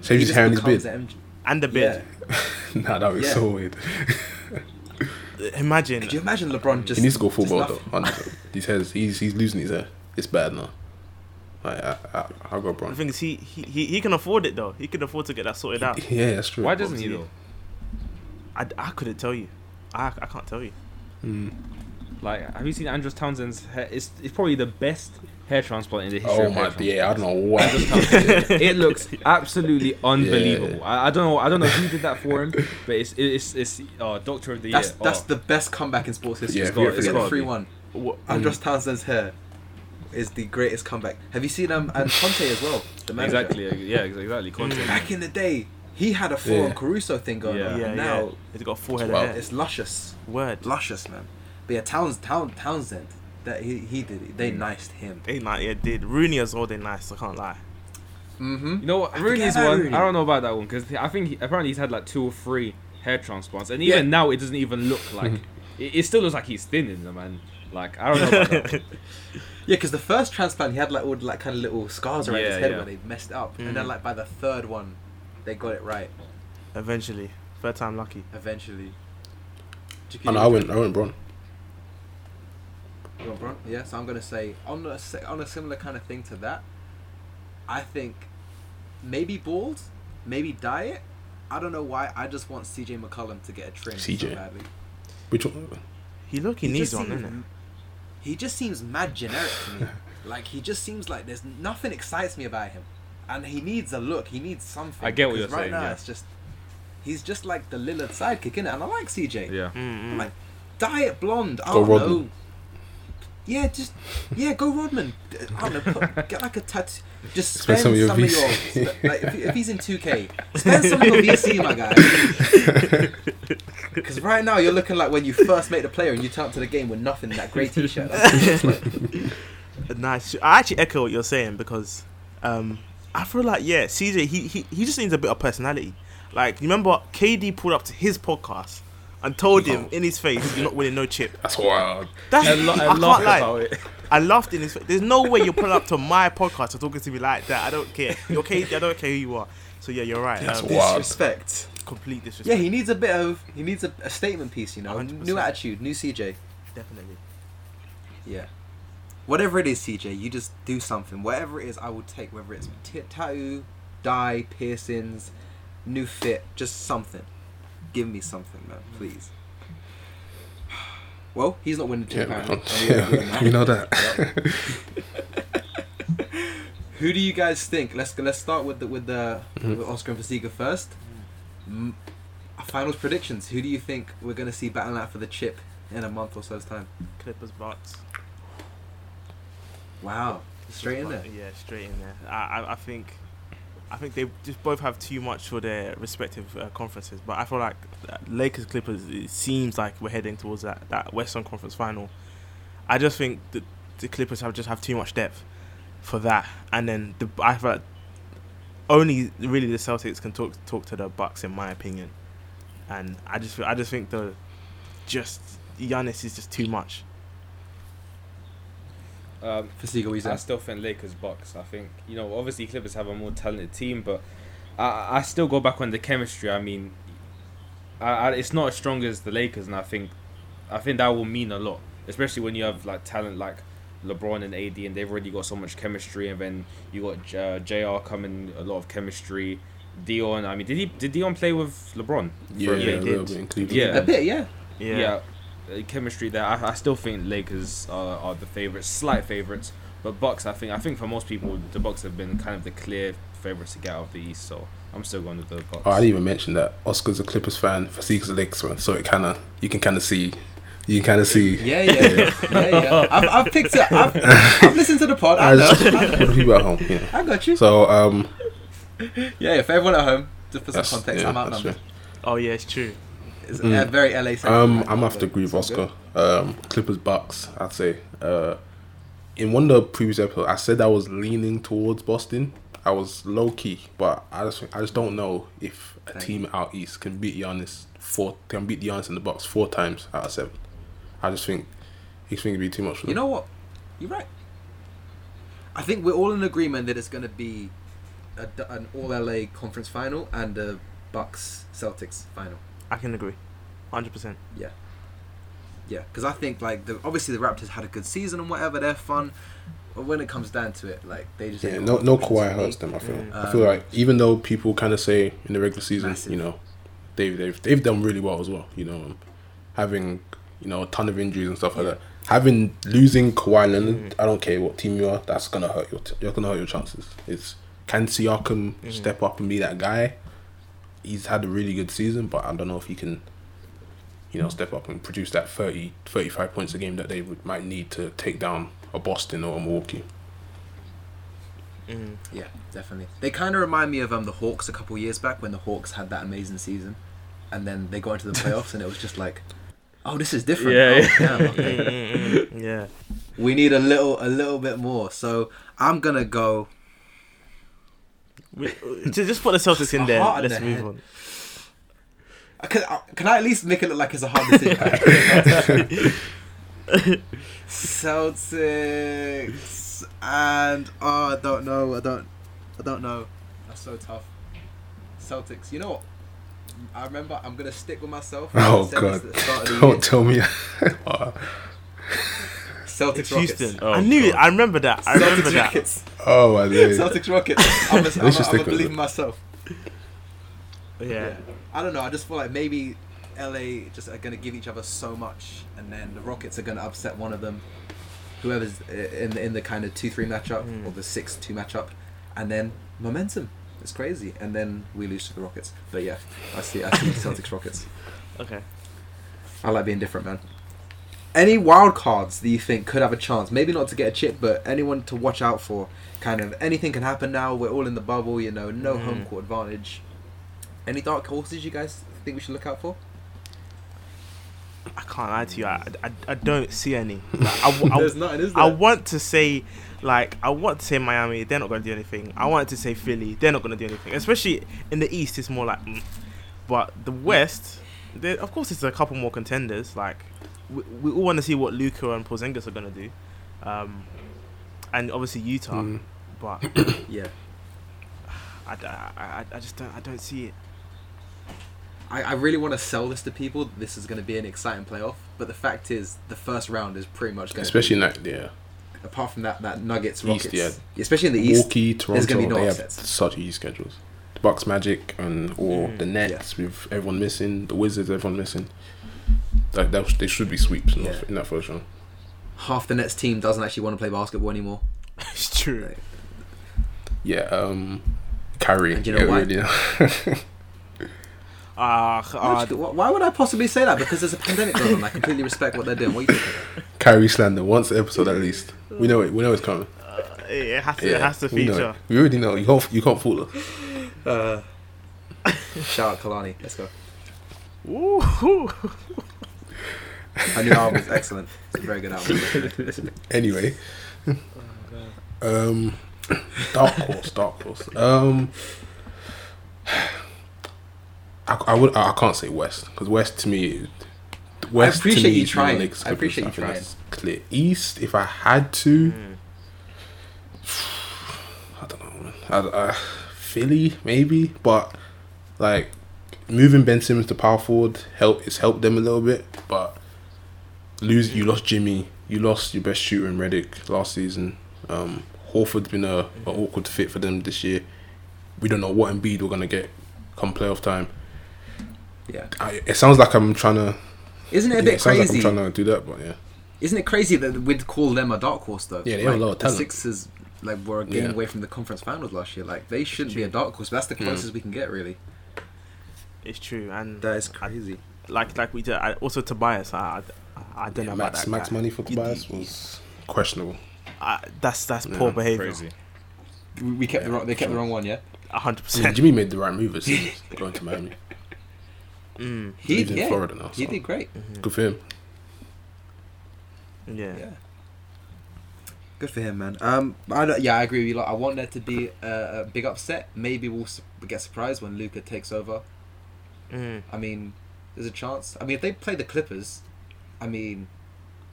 He his hair and his becomes beard. MJ. and the beard. Yeah. nah, that was Yeah. so weird. Imagine. Could you imagine LeBron just? he needs to go just football though. honestly. These hairs, he's he's losing his hair. It's bad now. Like, I, I, I'll go The LeBron. thing is, he, he he he can afford it though. He can afford to get that sorted out. Yeah, that's true. why doesn't he Obviously. though? I, I couldn't tell you. I, I can't tell you. Mm. Like, have you seen Andros Townsend's hair? It's, it's probably the best hair transplant in the history Oh of my, transplant. yeah, I don't know what. Andros it looks absolutely unbelievable. Yeah. I, I don't know. I don't know who did that for him, but it's it's it's oh, Doctor of the That's Year. that's oh. the best comeback in sports history. Yeah, Forget it's the gotta three be. one. What, Andros hmm. Townsend's hair is the greatest comeback. Have you seen um and Conte as well? The manager? exactly. Yeah, exactly. Mm. Conte. Back in the day, he had a full on Caruso thing going Yeah. on. yeah, and yeah. now He's got a full head Wow. of hair. it's luscious, Word. luscious, man. But yeah, Towns, Town, Townsend, that he he did it. They niced him. They not yeah did Rooney as well. They nice. I can't lie. Mm-hmm. You know what? I Rooney's one. Rooney. I don't know about that one because I think he, apparently he's had like two or three hair transplants, and even Yeah. now it doesn't even look like. it, it still looks like he's thin in them, man. Like I don't know about that. Yeah, because the first transplant he had like all the, like kind of little scars around Yeah, his head yeah. when they messed it up, and Mm. then like by the third one, they got it right Eventually, third time lucky. eventually. I know, I went, I went Bron. You want Bron? Yeah, so I'm gonna say on a on a similar kind of thing to that. I think maybe bald, maybe diet. I don't know why. I just want CJ McCollum to get a trim so CJ. badly. Which one? He look he, He needs just one, seems- innit? He just seems mad generic to me. like he just seems like there's nothing excites me about him, and he needs a look. He needs something. I get what 'Cause you're right saying, now yeah. it's just he's just like the Lillard sidekick, in it, And I like CJ. Yeah. Mm-mm. Like diet blonde. I Go don't know. Yeah, just yeah, go Rodman. I don't know. Put, get like a tattoo. Just Spend spend some some of of your your, VC. sp- like if, if he's in 2K, spend some of your VC, my guy. Because right now you're looking like when you first made the player and you turn up to the game with nothing in that grey t-shirt. That's what it looks like. Nice. I actually echo what you're saying because um, I feel like yeah, CJ he, he he just needs a bit of personality. Like you remember KD pulled up to his podcast and told him in his face, "You're not winning no chip." That's wild. That's I, lo- I, I can't laugh lie. about it. I laughed in his face. There's no way you're pulling up to my podcast and talking to me like that. I don't care. You're KD. I don't care who you are. So yeah, you're right. That's Um, wild. Disrespect. complete disrespect. Yeah, he needs a bit of he needs a, a statement piece, you know, 100%. new attitude, new CJ. definitely. Yeah. Whatever it is, CJ, you just do something. Whatever it is, I will take. Whether it's t- tattoo, dye, piercings, new fit, just something. Give me something, man, please. Well, he's not winning two Yeah, pounds. man. and we agree on that. you know that. Who do you guys think? Let's let's start with the with the Mhm. with Oscar and Fasika first. Mm, finals predictions. Who do you think we're gonna see battling out for the chip in a month or so's time? Clippers Bucks. Wow, straight in there. Yeah, straight in there. I, I, I think, I think they just both have too much for their respective uh, conferences. But I feel like uh, Lakers Clippers. It seems like we're heading towards that that Western Conference final. I just think the the Clippers have just have too much depth for that, and then the I feel like only really the Celtics can talk talk to the Bucks in my opinion, and I just I just think the just Giannis is just too much. Um, Fasika, what you I say? still think Lakers Bucks. I think you know obviously Clippers have a more talented team, but I I still go back on the chemistry. I mean, I, I, it's not as strong as the Lakers, and I think I think that will mean a lot, especially when you have like talent like LeBron and AD, and they've already got so much chemistry, and then you got uh, Jr. coming, a lot of chemistry. Dion, I mean, did he did Dion play with LeBron? Yeah, a yeah, bit? a bit. Yeah. A bit, yeah. Yeah. Yeah, uh, chemistry there. I, I still think Lakers are, are the favorites, slight favorites. But Bucks, I think, I think for most people, the Bucks have been kind of the clear favorites to get out of the East. So I'm still going with the Bucks. Oh, I didn't even mention that Oscar's a Clippers fan, Fasika's a Lakers fan, so it kind of you can kind of see, you can kind of see. Yeah, yeah, yeah, yeah. yeah. I've, I've picked it. I've, I've listened to the pod. I I know. just, I for the people at home, you know. I got you. So um, Yeah, for everyone at home, just for some context, yeah, I'm outnumbered. Oh yeah, it's true. It's Mm. a very LA. Um, I'm have to agree with Oscar. Um, Clippers Bucks, I'd say. Uh, in one of the previous episodes, I said I was leaning towards Boston. I was low key, but I just I just don't know if a Thank team out east can beat Giannis four can beat Giannis in the box four times out of seven. I just think he going it'd be too much for You them. know what? You're right. I think we're all in agreement that it's going to be a, an All LA conference final and a Bucks Celtics final. I can agree, hundred percent. Yeah, yeah, because I think like the obviously the Raptors had a good season and whatever, they're fun. But when it comes down to it, like they just Yeah, no, got no Kawhi hurts them. I feel. Mm. I feel Um, like even though people kind of say in the regular season, Massive. you know, they've they've they've done really well as well. You know, um, having you know a ton of injuries and stuff like that. Having losing Kawhi Leonard, Mm. I don't care what team you are, that's gonna hurt your t- you're gonna hurt your chances. It's can Siakam Mm. step up and be that guy? He's had a really good season, but I don't know if he can. You know, step up and produce that 30, 35 points a game that they would might need to take down a Boston or a Milwaukee. Mm. Yeah, definitely. They kind of remind me of um the Hawks a couple years back when the Hawks had that amazing season, and then they got into the playoffs and it was just like, oh, this is different. Yeah, oh, yeah. damn, Mm, okay. mm, mm, yeah. we need a little a little bit more. So I'm gonna go. We, uh, just put the Celtics in there. heart Let's the move head. on. Can, uh, can I at least make it look like it's a hard decision? Celtics and oh, I don't know. I don't. I don't know. That's so tough. Celtics. You know what? I remember. I'm gonna stick with myself. Oh I said this god! at the start of the Don't year. tell me. Oh, Celtics It's Rockets. Houston. Oh, I knew it. I remember that. I remember Celtics that. Rockets. Oh my days. Celtics Rockets. I'm a, I'm a, Let's just I'm a stick believe in myself. Yeah. I don't know. I just feel like maybe LA just are gonna give each other so much, and then the Rockets are gonna upset one of them, whoever's in the, in the kind of two three matchup Mm. or the six two matchup, and then momentum. It's crazy, and then we lose to the Rockets. But yeah, I see. I see Celtics Rockets. Okay. I like being different, man. Any wild cards that you think could have a chance? Maybe not to get a chip, but anyone to watch out for. Kind of anything can happen now. We're all in the bubble, you know. No Mm. home court advantage. Any dark horses you guys think we should look out for? I can't lie to you. I, I, I don't see any. Like, I, I, There's nothing, is I want to say, like, I want to say Miami. They're not going to do anything. I want to say Philly. They're not going to do anything. Especially in the East, it's more like, mm. but the West, of course, it's a couple more contenders. Like, we, we all want to see what Luka and Porzingis are going to do, um, and obviously Utah. Mm. But yeah. I, I, I, I just don't. I don't see it. I, I really want to sell this to people. This is going to be an exciting playoff, but the fact is, the first round is pretty much going. Especially be, in that, yeah. apart from that, that Nuggets East, Rockets, yeah. especially in the East. Milwaukee, Toronto, gonna be no they upsets. have such easy schedules. The Bucks, Magic, and or Mm. the Nets with everyone missing, the Wizards, everyone missing. That, that they should be sweeps in, Yeah. that- in that first round. Half the Nets team doesn't actually want to play basketball anymore. It's true. Like, Yeah, um, Kyrie. And you know yeah, why? really. Ah, ah, Actually, why would I possibly say that? Because there's a pandemic going on. I completely respect what they're doing. What are you thinking? Kyrie slander once an episode at least. We know it. We know it's coming. it has to. Yeah, it has to know feature. it. We already know. You can't. You can't fool us. Uh, shout out Kehlani. Let's go. Ooh. Her new album is excellent. It's a very good album. Anyway. Um, dark horse, dark horse. Um, I, I would. I can't say West because West to me, West I appreciate to me you is trying. Lakers, I appreciate Clippers. you think that's Clear East. If I had to, Mm. I don't know. Man. I, uh, Philly maybe, but like moving Ben Simmons to power forward help. It's helped them a little bit, but lose. You lost Jimmy. You lost your best shooter in Redick last season. Um, Horford's been a, a awkward fit for them this year. We don't know what Embiid we're gonna get come playoff time. Yeah. I, it sounds like I'm trying to Isn't it a Yeah, bit it sounds like crazy? I'm trying to do that, but yeah. Isn't it crazy that we'd call them a dark horse though? Yeah, they have a lot of The. Sixers like were a game Yeah. away from the conference finals last year. Like they shouldn't be a dark horse. But that's the Mm. closest we can get, really. It's true, and That is crazy. like like we did. I, also Tobias, I I, I don't know about Max that max guy. money for You- Tobias was questionable. I- that's that's Yeah, poor behavior. Crazy. We, we kept the wrong. They kept the wrong one. Yeah. A hundred percent. Jimmy made the right move as going to Miami. Mm, He lives in yeah. Florida now, He did great. Good for him. yeah. Yeah. Good for him, man. Um, I don't, yeah, I agree with you. Like, I want there to be a, a big upset. Maybe we'll su- get surprised when Luka takes over. Mm. I mean, there's a chance. I mean, if they play the Clippers, I mean,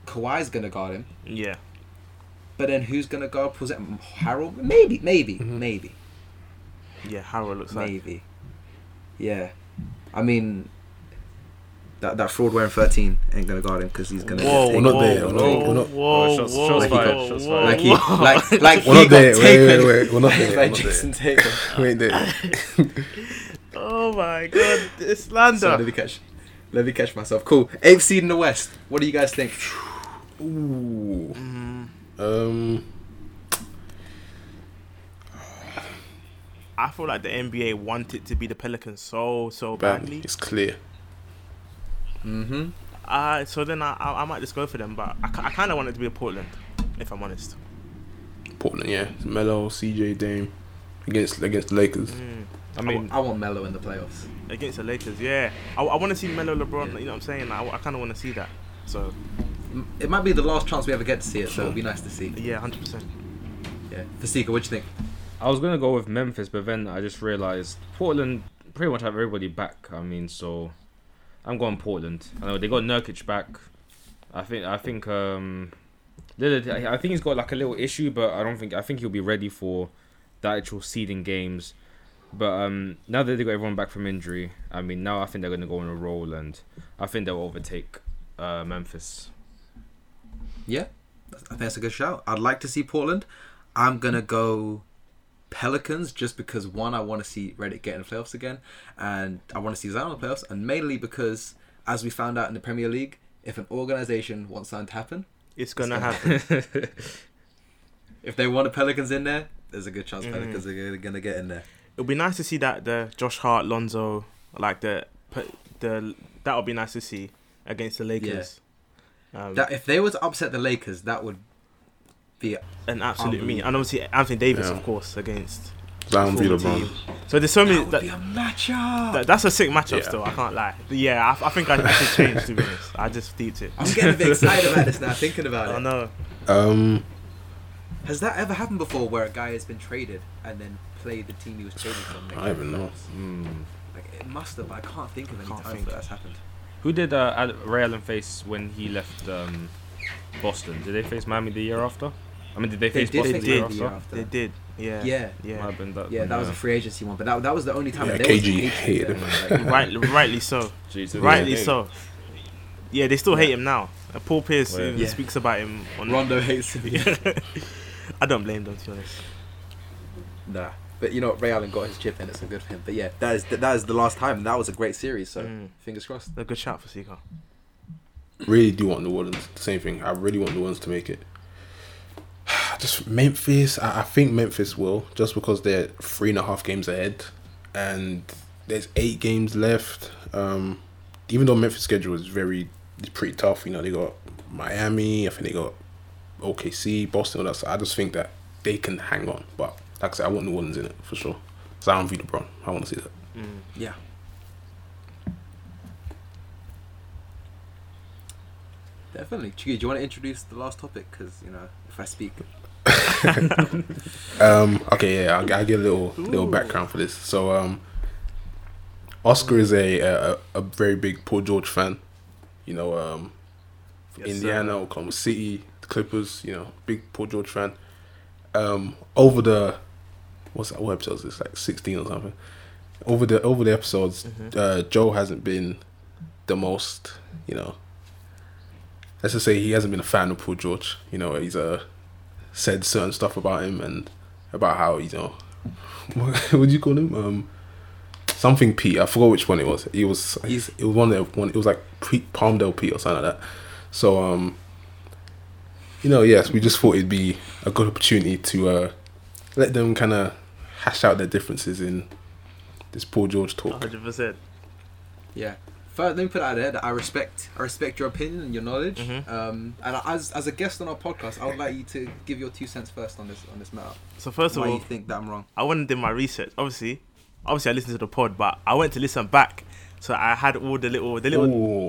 Kawhi's gonna guard him. Yeah. But then who's gonna guard? Was it Harrell? Maybe, maybe, Mhm. maybe, Yeah. Harrell looks like. maybe. Yeah, I mean, that that fraud wearing thirteen ain't gonna guard him because he's gonna. Whoa, get We're not whoa, there, we're not- whoa, we're not- whoa, Oh, shots- whoa, shots whoa, fired, whoa, shots whoa, fired. Like he, whoa. like, like We're he not got there. Wait, taken wait, wait. We're not there. by We're not there. Jayson Tatum. We ain't there. oh my god, this So let slander. me catch, let me catch myself. Cool. Eighth seed in the West. What do you guys think? Ooh. Mm, Um. I feel like the NBA wanted to be the Pelicans so so Badly. badly. It's clear. Mm-hmm. Uh, so then I, I I might just go for them, but I, I kind of want it to be a Portland, if I'm honest. Portland, yeah. It's Melo, CJ, Dame against against the Lakers. Mm. I mean, I want Melo in the playoffs. Against the Lakers, yeah. I, I want to see Melo, LeBron. You know what I'm saying? I, I kind of want to see that. So It might be the last chance we ever get to see it, so it'll be nice to see. yeah, hundred percent. Yeah. Fasika, what do you think? I was gonna go with Memphis, but then I just realized Portland pretty much have everybody back. I mean, so I'm going Portland. I know they got Nurkic back. I think I think um, Lillard. I I think he's got like a little issue, but I don't think I think he'll be ready for the actual seeding games. But um, now that they got everyone back from injury, I mean, now I think they're gonna go on a roll, and I think they'll overtake uh, Memphis. Yeah, I think that's a good shout. I'd like to see Portland. I'm gonna go Pelicans just because one, I want to see Redick get in the playoffs again, and I want to see Zion in the playoffs, and mainly because, as we found out in the Premier League, if an organization wants something to happen, It's gonna gonna happen. if they want the Pelicans in there, there's a good chance Mhm. Pelicans are gonna- gonna get in there. It'll be nice to see that the Josh Hart, Lonzo, like the the that would be nice to see against the Lakers. Um, That if they were to upset the Lakers, that would be an absolute me, unbelievable. and obviously Anthony Davis, Yeah. of course, against. Zion v former LeBron. team. So there's so many. that would That, be a matchup. that, that's a sick matchup. Yeah. Still, I can't lie. But yeah, I, I think I, I should change to be honest. I just deeped it. I'm getting a bit excited about this now, thinking about it. I know. Um. Has that ever happened before, where a guy has been traded and then played the team he was traded from? I don't even know. Mm. Like it must have, but I can't think of any Can't time think. that that's happened. Who did uh, Al- Ray Allen face when he left um, Boston? Did they face Miami the year after? I mean, did they They face did Boston face the year Miami the after? year after. They did. Yeah. Yeah, Yeah. Been that. yeah, that was a free agency one, but that, that was the only time. Yeah, there was KG hated him. like, Right, rightly so. Jeez, Rightly yeah. so. Yeah, they still Yeah. hate him now. Uh, Paul Pierce Yeah. Yeah. speaks about him on. Rondo hates him. I don't blame them to be honest. nah, but you know, Ray Allen got his chip, and it's so good for him. But yeah, that is that is the last time. and That was a great series, so Mm. fingers crossed. A good shot for Sika. Really do want New Orleans. The same thing. I really want New Orleans to make it. Just Memphis. I, I think Memphis will, just because they're three and a half games ahead, and there's eight games left. Um, even though Memphis' schedule is very, it's pretty tough. You know, they got Miami. I think they got OKC, Boston. All that. So I just think that they can hang on. But like I said, I want New Orleans in it for sure. Zion v LeBron. I want to see that. Mm. Yeah. Definitely. Chigi, do you want to introduce the last topic? Because you know, if I speak, Um. Okay. Yeah. I'll, I'll get a little little background for this. So, um, Oscar is a a, a very big Paul George fan. You know, um, Yes, Indiana, sir. Oklahoma City, the Clippers. You know, big Paul George fan. Um, over the what's that? What episode is this? Like sixteen or something. Over the over the episodes, Mhm. uh, Joe hasn't been the most. You know. Let's just say he hasn't been a fan of Paul George. You know, he's uh, said certain stuff about him and about how you know what would you call him? Um, something Pete. I forgot which one it was. It was He's- it was one of one. It was like Pete Palmdale Pete or something like that. So um, you know, yes, we just thought it'd be a good opportunity to uh, let them kind of hash out their differences in this Paul George talk. 100%. Yeah. First, let me put it out there that I respect I respect your opinion and your knowledge. Mhm. Um, and as as a guest on our podcast, I would like you to give your two cents first on this on this matter. So first of Why all, you think that I'm wrong? I went and did my research. Obviously, obviously I listened to the pod, but I went to listen back. So I had all the little the little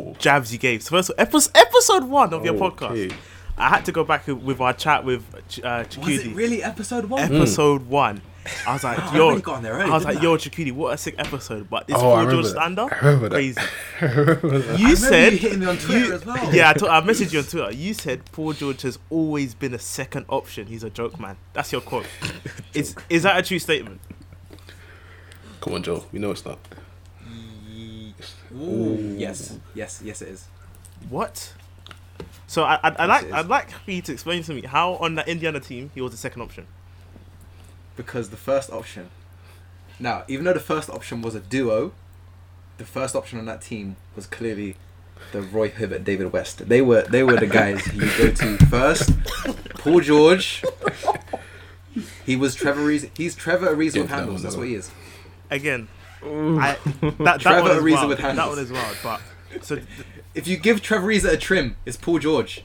Ooh. jabs you gave. So first, episode episode one of your Okay. podcast. I had to go back with our chat with uh, Was it really episode one? Episode one. I was like, oh, Wow, I yo, really got on there early, I was didn't like, yo, Chakudi, what a sick episode. But this Oh, I Paul George remember that. stand up, I remember crazy. I remember that. You remember said you hitting me on Twitter you- as well. Yeah, I, t- I messaged you on Twitter. You said Paul George has always been a second option. He's a joke man. That's your quote. is is that a true statement? Come on, Joe. We know it's not. Ooh. Yes, yes, yes, it is. What? So I, I, I like, I'd like for you to explain to me how on that Indiana team he was the second option. Because the first option. Now, even though the first option was a duo, the first option on that team was clearly the Roy Hibbert, David West. They were they were the guys you go to first. Paul George. He was Trevor Ariza. He's Trevor Ariza Yeah, with handles. was That's what he is. Again, I, that that Trevor one is Ariza wild. with That one is wild. But so th- If you give Trevor Ariza a trim, it's Paul George.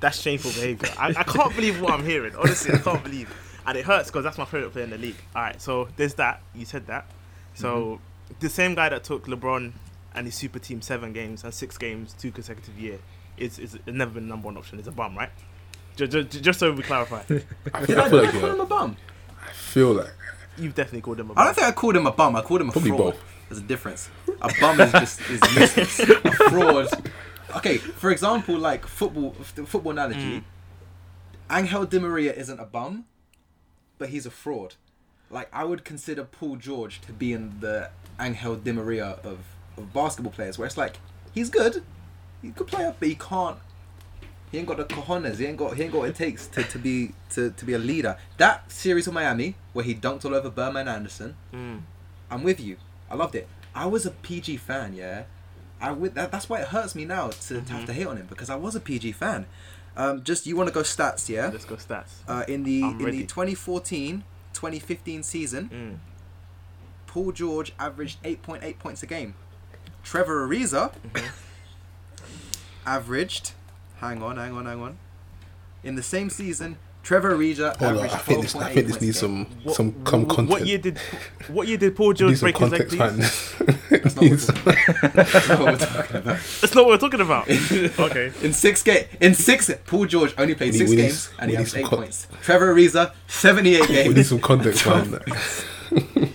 that's shameful behavior. I, I can't believe what I'm hearing. Honestly, I can't believe, and it hurts because that's my favorite player in the league. All right, so there's that. You said that. So Mm-hmm. the same guy that took LeBron and his super team seven games and six games two consecutive year is is never been a number one option. Is a bum, right? Just, just so we clarify, I Did feel, I, I feel did I like call him a bum? I feel like you've definitely called him a I bum. I don't think I called him a bum. I called him a Probably fraud. both. There's a difference. A bum is just is useless. a fraud. Okay, for example, like football, the football analogy. Angel Di Maria isn't a bum, but he's a fraud. Like I would consider Paul George to be in the Angel Di Maria of, of basketball players, where it's like he's good, he's a good player, but he can't. He ain't got the cojones. He ain't got. He ain't got what it takes to, to be to, to be a leader. That series of Miami where he dunked all over Birdman Andersen. Mm. I'm with you. I loved it. I was a PG fan, yeah. I would. That, that's why it hurts me now to, to have to hate on him because I was a PG fan. Um, just you want to go stats, yeah? Let's go stats. Uh, in the I'm in ready. the 2014 2015 season, Mm. Paul George averaged 8.8 points a game. Trevor Ariza Mm-hmm. averaged. Hang on, hang on, hang on. In the same season, Trevor Ariza hold on. I think this I think this needs some What- some some what- content. What year did what year did Paul George break his leg? Please? That's not what That's not what we're talking about. That's not what we're talking about. okay. In six ga- in six, Paul George only played need- six we need- games and he we need had some eight con- points. Trevor Ariza, seventy-eight games. we need some context behind that.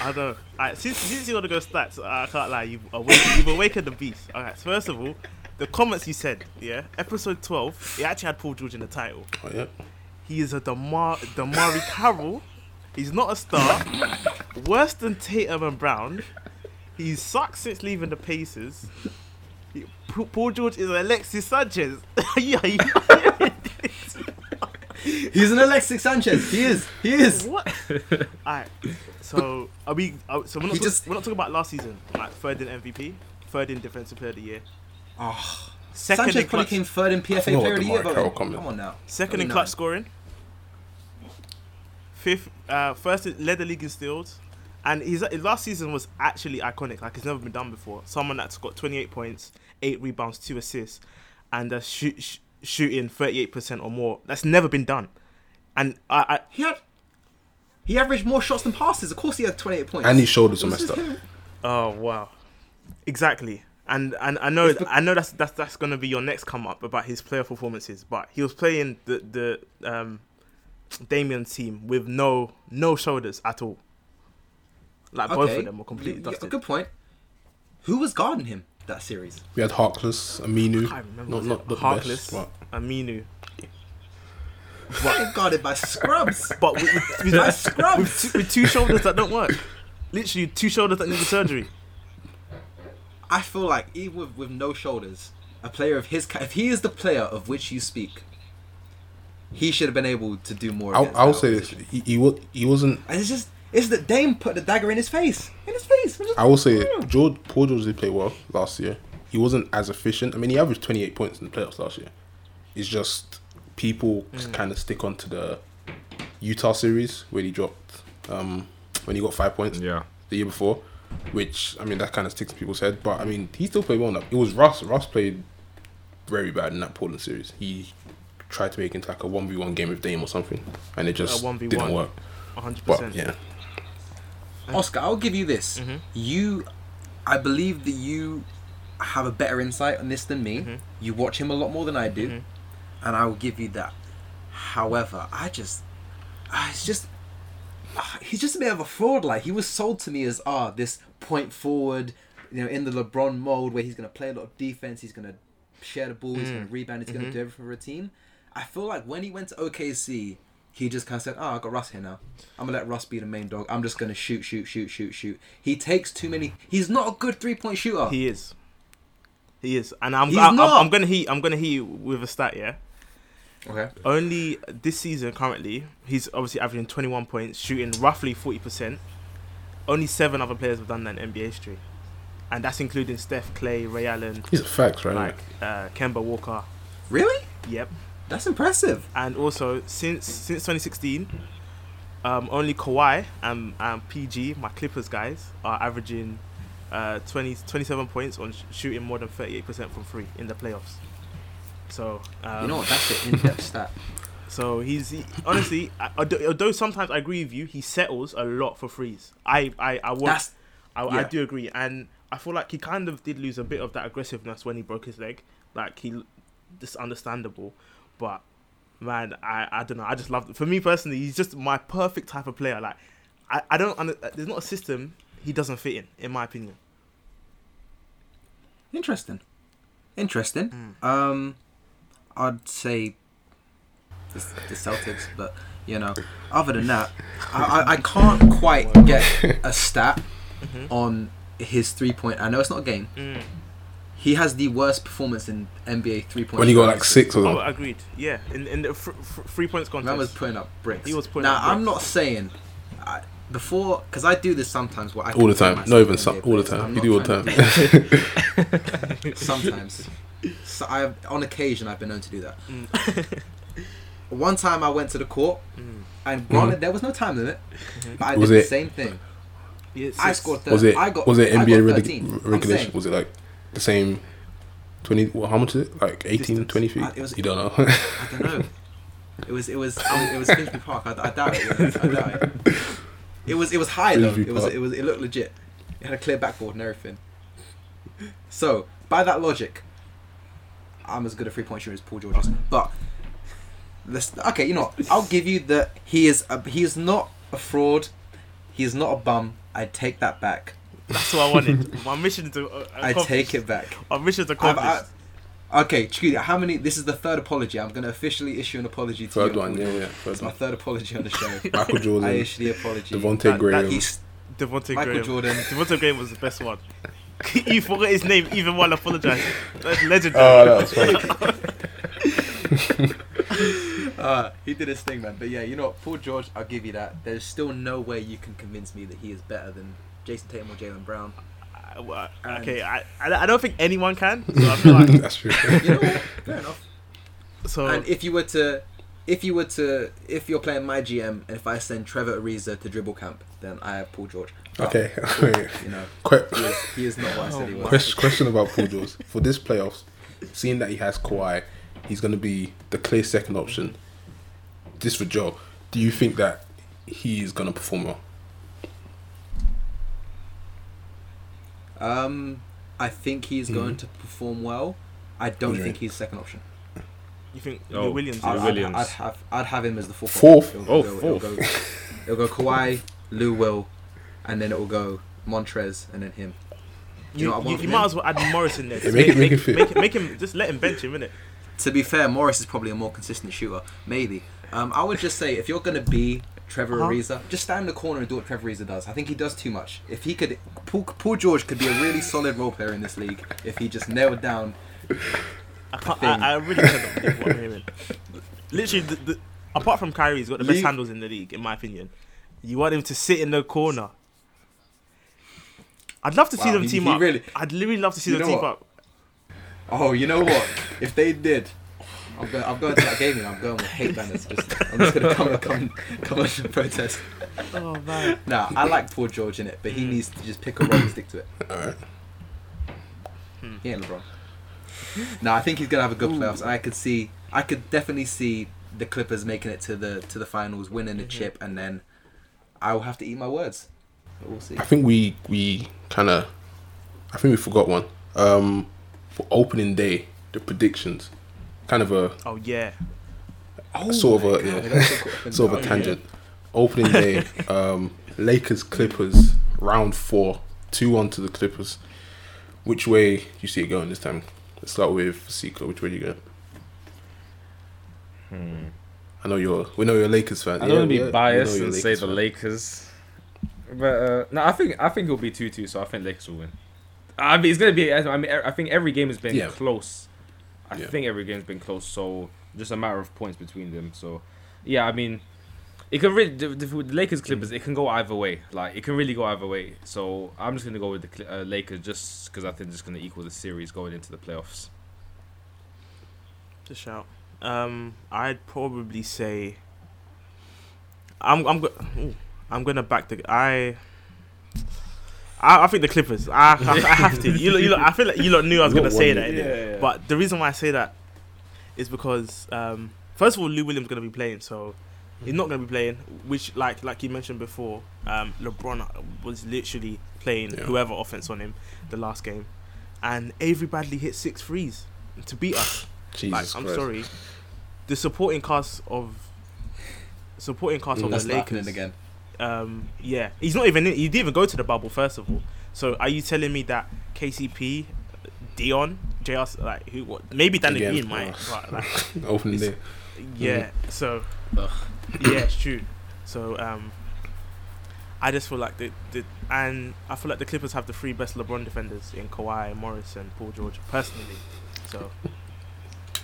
I don't know. Alright, since, since you want to go stats, I can't lie. You've awakened, you've awakened the beast. Alright, so first of all, the comments you said, yeah, episode 12, it actually had Paul George in the title. Oh, yeah. He is a Damar DeMarre Carroll. He's not a star. Worse than Tatum and Brown. He sucks since leaving the Pacers. He- Paul George is Alexis Sanchez. yeah, He's an Alexis Sanchez. He is. He is. What? Alright. So are we? Are, so we're not, talk- just- we're not talking about last season. Like third in MVP, third in Defensive Player of the Year, Oh, second Sanchez in probably clutch, came third in PFA forgot Player of the Year. Carroll voting. Come on now. second in clutch scoring, fifth, uh, first in- led the league in steals, and his, his last season was actually iconic. Like it's never been done before. Someone that's got 28 points, eight rebounds, two assists, and uh, shoot, sh- shooting 38 percent or more. That's never been done. And I, I He had. He averaged more shots than passes. Of course, he had twenty-eight points. And his shoulders are messed up. Oh wow, exactly. And and I know It's I know that's that's that's gonna be your next come up about his player performances. But he was playing the the um, Damian team with no no shoulders at all. Like both of them were completely Yeah, dusted. Good point. Who was guarding him that series? We had Harkless, Aminu. I remember Not, was not it the Harkless, best. But Aminu. Getting guarded by scrubs. But with, with, with, By with, two, with two shoulders that don't work. Literally two shoulders that need surgery. I feel like even with, with no shoulders, a player of his, ca- if he is the player of which you speak, he should have been able to do more. I'll, I'll say this: he, he was he wasn't And it's just is that Dame put the dagger in his face. In his face. I'm just- I will say. George Paul George did play well last year. He wasn't as efficient. I mean, he averaged 28 points in the playoffs last year. It's just people Mm. kind of stick onto the Utah series where he dropped um, when he got five points Yeah. the year before, which I mean that kind of sticks in people's head. But I mean, he still played well enough. It was Russ. Russ played very bad in that Portland series. He tried to make it into like a one v one game with Dame or something, and it just 1v1. didn't work. hundred But percent. yeah, Oscar, I'll give you this. Mhm. You, I believe that you have a better insight on this than me. Mhm. You watch him a lot more than I do, Mhm. and I will give you that. However, I just, it's just, he's just a bit of a fraud. Like he was sold to me as ah this point forward, you know, in the LeBron mold where he's gonna play a lot of defense, he's gonna share the ball, he's Mm. gonna rebound, he's gonna Mhm. do everything for a team. I feel like when he went to OKC, he just kind of said, "Oh, I got Russ here now. I'm gonna let Russ be the main dog. I'm just gonna shoot, shoot, shoot, shoot, shoot." He takes too many. He's not a good three point shooter. He is. He is, and I'm He's I'm, not. I'm gonna hit I'm gonna hit you with a stat. Yeah, okay. only this season currently he's obviously averaging 21 points, shooting roughly 40 percent. Only seven other players have done that in NBA history, and that's including Steph, Clay, Ray Allen, these are facts, right? like uh, Kemba Walker. Really? Yep. That's impressive. and also since since 2016, um, only Kawhi and, and PG, my Clippers guys, are averaging uh, 20, 27 points on sh- shooting more than 38% from three in the playoffs. So um, you know what? That's an in-depth stat. so he's he, honestly, I- although sometimes I agree with you, he settles a lot for frees. I I I want, That's I, I do agree, and I feel like he kind of did lose a bit of that aggressiveness when he broke his leg. Like he, it's understandable, but man, I I don't know. I just love. For me personally, he's just my perfect type of player. Like I I don't. There's not a system he doesn't fit in, in my opinion. interesting. Interesting. Mm. Um, I'd say the, the Celtics, but you know, other than that, I, I, I can't quite get a stat Mhm. on his three point. I know it's not a game. Mm. He has the worst performance in NBA three point. when he got like six or Oh, agreed. Yeah, in in the fr- fr- three points contest. Man was putting up bricks. He was putting now up I'm bricks. not saying I, before because I do this sometimes. Where I all the time, myself not even some, all the time. You do all the time. sometimes. So I on occasion I've been known to do that. Mm. One time I went to the court Mm. and granted there was no time limit, but I Was did it- the same thing. Yeah, I scored. 30. was it I got, was it NBA got reg- regulation? Was it like the same? Twenty? Well, how much is it? Like 18, Distance. 20 feet? Uh, it was- you don't know. I don't know. It was it was it was, it was Finchley Park. I, I doubt it. you I doubt it. It was it was high though. It was it was it looked legit. It had a clear backboard and everything. So by that logic, I'm as good a three point shooter as Paul George is. But let's okay. You know, what? I'll give you that he is a, he is not a fraud. He is not a bum. I take that back. That's what I wanted. My mission to. Uh, I take it back. My mission to I've- accomplish. I- okay, Chikudi, how many? This is the third apology. I'm going to officially issue an apology to Third you. one, yeah, yeah. Third It's my third apology on the show. Michael Jordan. I issue the apology. Devontae That- that Graham. He's Devontae Michael Graham. Jordan. Devontae Graham was the best one. you forgot his name even while apologizing. That's legendary. Oh, that was funny. uh, he did his thing, man. But yeah, you know what, Paul George, I'll give you that. There's still no way you can convince me that he is better than Jayson Tatum or Jaylen Brown. I- well, okay, I, I I don't think anyone can. So I feel like That's true. You know what? Fair enough. so. And if you were to, if you were to, if you're playing my GM, and if I send Trevor Ariza to dribble camp, then I have Paul George. But, Okay. wait. You know, Que- he is, he is not what I said he oh was. question, question about Paul George for this playoffs. Seeing that he has Kawhi, he's going to be the clear second option. This for Joe. Do you think that he's going to perform well? Um, I think he's Mhm. going to perform well. I don't Okay. think he's second option. you think Oh, Lou Williams? I'd, is- I'd- I'd, have I'd have him as the fourth. Fourth? option. Oh, It'll fourth. It'll go, it'll go Kawhi, Lou Will, and then it will go Montrez, and then him. You You, know what I you, want you might as well add Morris in there. Yeah, Just make it- make make, fit. make, make him just let him bench him, innit? To be fair, Morris is probably a more consistent shooter. Maybe. Um, I would just say if you're gonna be Trevor Uh-huh. Ariza, just stand in the corner and do what Trevor Ariza does. I think he does too much. If he could, Paul, Paul George could be a really solid role player in this league if he just nailed down. I, can't, thing. I, I really cannot believe what I'm hearing. Literally, the, the, apart from Kyrie, he's got the best League- handles in the league, in my opinion. You want him to sit in the corner. I'd love to see them he- team he up. really- I'd really love to see them team what? up. Oh, you know what? if they did, I'm going. I'm going to that game and I'm going with hate banners. Just, I'm just gonna come come come on and protest. Oh man. Nah, I like Paul George in it, but he hmm. needs to just pick a role and stick to it. All right. Hmm. He ain't LeBron. No, I think he's gonna have a good playoffs. And I could see, I could definitely see the Clippers making it to the to the finals, winning the mm-hmm. chip, and then I will have to eat my words. But we'll see. I think we we kind of, I think we forgot one. Um, for opening day, the predictions, kind of a Oh yeah. Oh sort of a God, yeah, that's so sort of Oh, a yeah. tangent. Opening day, um, Lakers Clippers round four, two one to the Clippers. Which way do you see it going this time? Let's start with Seiko. Which way do you go? Hmm. I know you're. We know you're a Lakers fan. I don't want to Yeah, be biased know you're and say the fan. Lakers, but uh, no, I think I think it'll be two two. So I think Lakers will win. I mean, it's gonna be. I mean, I think every game has been Yeah. close. I Yeah. think every game's been close. So just a matter of points between them. So yeah, I mean, it can really the, the, the Lakers Clippers. It can go either way. Like it can really go either way. So I'm just gonna go with the uh, Lakers just because I think it's gonna equal the series going into the playoffs. Just shout. Um, I'd probably say. I'm I'm go- ooh, I'm gonna back the I. I, I think the Clippers. I, I, I have to. You lot, you lot, I feel like you lot knew I was gonna say one that. minute. innit? But the reason why I say that is because um, first of all, Lou Williams gonna be playing, so he's not gonna be playing. Which, like like you mentioned before, um, LeBron was literally playing Yeah. whoever offense on him the last game, and Avery Bradley hit six threes to beat us. Jesus like I'm Christ. sorry, the supporting cast of supporting cast Mm. of That's the happening Lakers. again. Um, yeah, he's not even. In, he didn't even go to the bubble first of all. So are you telling me that KCP, Dion, JR, like who? What? Maybe Danny Again, Green might. uh, But like, Opening It's- day. yeah. So Ugh. yeah, it's true. So um, I just feel like the, the and I feel like the Clippers have the three best LeBron defenders in Kawhi, Morris, and Paul George personally. So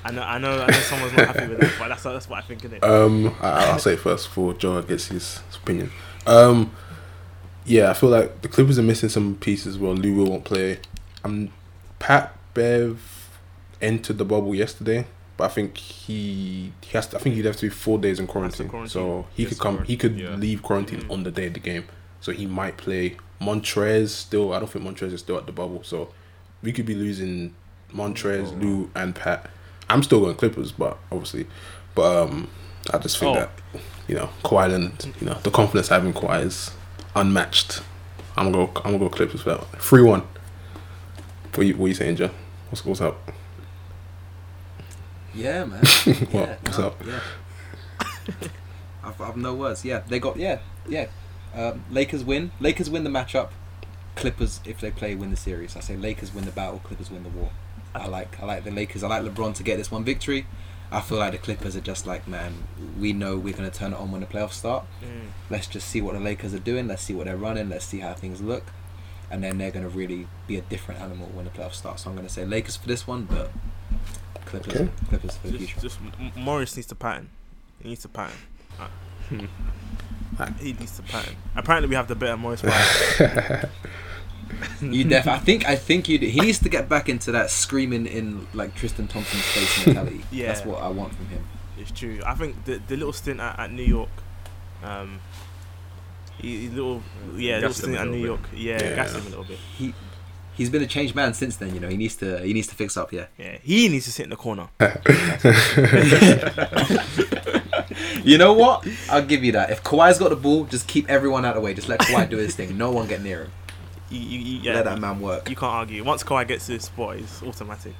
I know I know I know someone's not happy with that, but that's that's what I think of it. Um, I, I'll say it first before Joe gets his opinion. Um, yeah, I feel like the Clippers are missing some pieces. Well, Lou won't play. Um, Pat Bev entered the bubble yesterday, but I think he he has. To, I think he'd have to be four days in quarantine. quarantine. So he Yes, could come. He could yeah. leave quarantine Mm. on the day of the game. So he might play Montrez. Still, I don't think Montrez is still at the bubble. So we could be losing Montrez, Oh. Lou, and Pat. I'm still going Clippers, but obviously, but um, I just think Oh. that you know Kawhi and you know the confidence having Kawhi is unmatched. I'm gonna go. I'm gonna go Clippers for that one. Three one. What you What you saying, Joe? What's What's up? Yeah, man. What? Yeah, What's no, up? Yeah. I've, I've no words. Yeah, they got yeah, yeah. Um, Lakers win. Lakers win the matchup. Clippers, if they play, win the series. I say Lakers win the battle. Clippers win the war. I like I like the Lakers. I like LeBron to get this one victory. I feel like the Clippers are just like, man, we know we're gonna turn it on when the playoffs start. Mm. Let's just see what the Lakers are doing. Let's see what they're running. Let's see how things look, and then they're gonna really be a different animal when the playoffs start. So I'm gonna say Lakers for this one, but Clippers, Okay. Clippers for the Just, future. just M- Morris needs to pattern. He needs to pattern. Uh, he needs to pattern. Apparently, we have the better Morris. Pattern. You def. I think. I think you. He needs to get back into that screaming in like Tristan Thompson's face mentality. Yeah. That's what I want from him. It's true. I think the the little stint at, at New York, um, he, he little yeah, little Gassed him stint at New little York, yeah, Yeah. gassed him a little bit. He. He's been a changed man since then. You know. He needs to. He needs to fix up. Yeah. Yeah, he needs to sit in the corner. You know what? I'll give you that. If Kawhi's got the ball, just keep everyone out of the way. Just let Kawhi do his thing. No one get near him. You, you, you, yeah, Let that man work. you can't argue. Once Kawhi gets to this spot, it's automatic.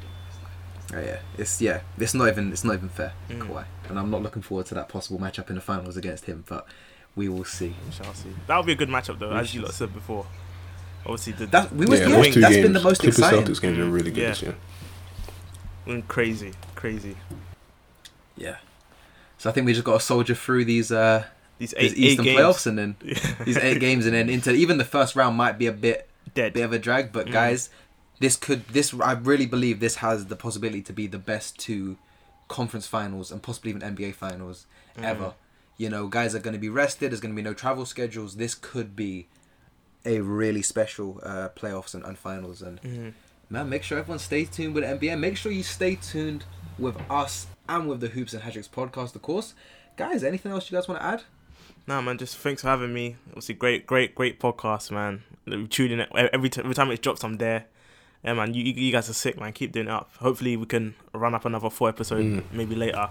Oh, yeah. It's yeah. It's not even. It's not even fair. Mm. Kawhi. And I'm not looking forward to that possible matchup in the finals against him. But we will see. We shall see. That would be a good matchup, though, We as you lot said before. Obviously, the That we was yeah, yeah, those two That's games. been the most Clippers exciting. Celtics games are really good Yeah. this year. mm, crazy, crazy. Yeah. So I think we just got to soldier through these uh These these eight, Eastern games, playoffs and then these eight games and then into even the first round might be a bit dead. bit of a drag. But Mm. guys, this could this I really believe this has the possibility to be the best two conference finals and possibly even NBA finals Mm. ever. You know, guys are going to be rested. There's going to be no travel schedules. This could be a really special uh, playoffs and, and finals. And Mhm. man, make sure everyone stays tuned with NBA. Make sure you stay tuned with us and with the Hoops and Hatchicks podcast, of course. Guys, anything else you guys want to add? Nah, man, just thanks for having me. Obviously, great, great, great podcast, man. Tuning it every t- every time it drops, I'm there. Yeah, man, you, you guys are sick, man. Keep doing it up. Hopefully, we can run up another four episode Mm. maybe later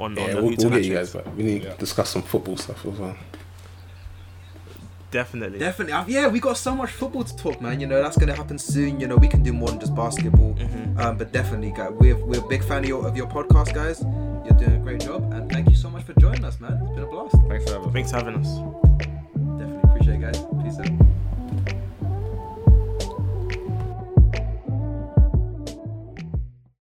on, Yeah, on the we'll, we'll get you guys back. We need Yeah. to discuss some football stuff as well. Definitely. Definitely. Uh, Yeah, we got so much football to talk, man. You know, that's going to happen soon. You know, we can do more than just basketball. Mhm. Um, but definitely, guys, we're, we're a big fan of your, of your podcast, guys. You're doing a great job. And thank you so much for joining us, man. It's been a blast. Thanks for having me. Thanks for having us. Definitely appreciate it, guys. Peace out.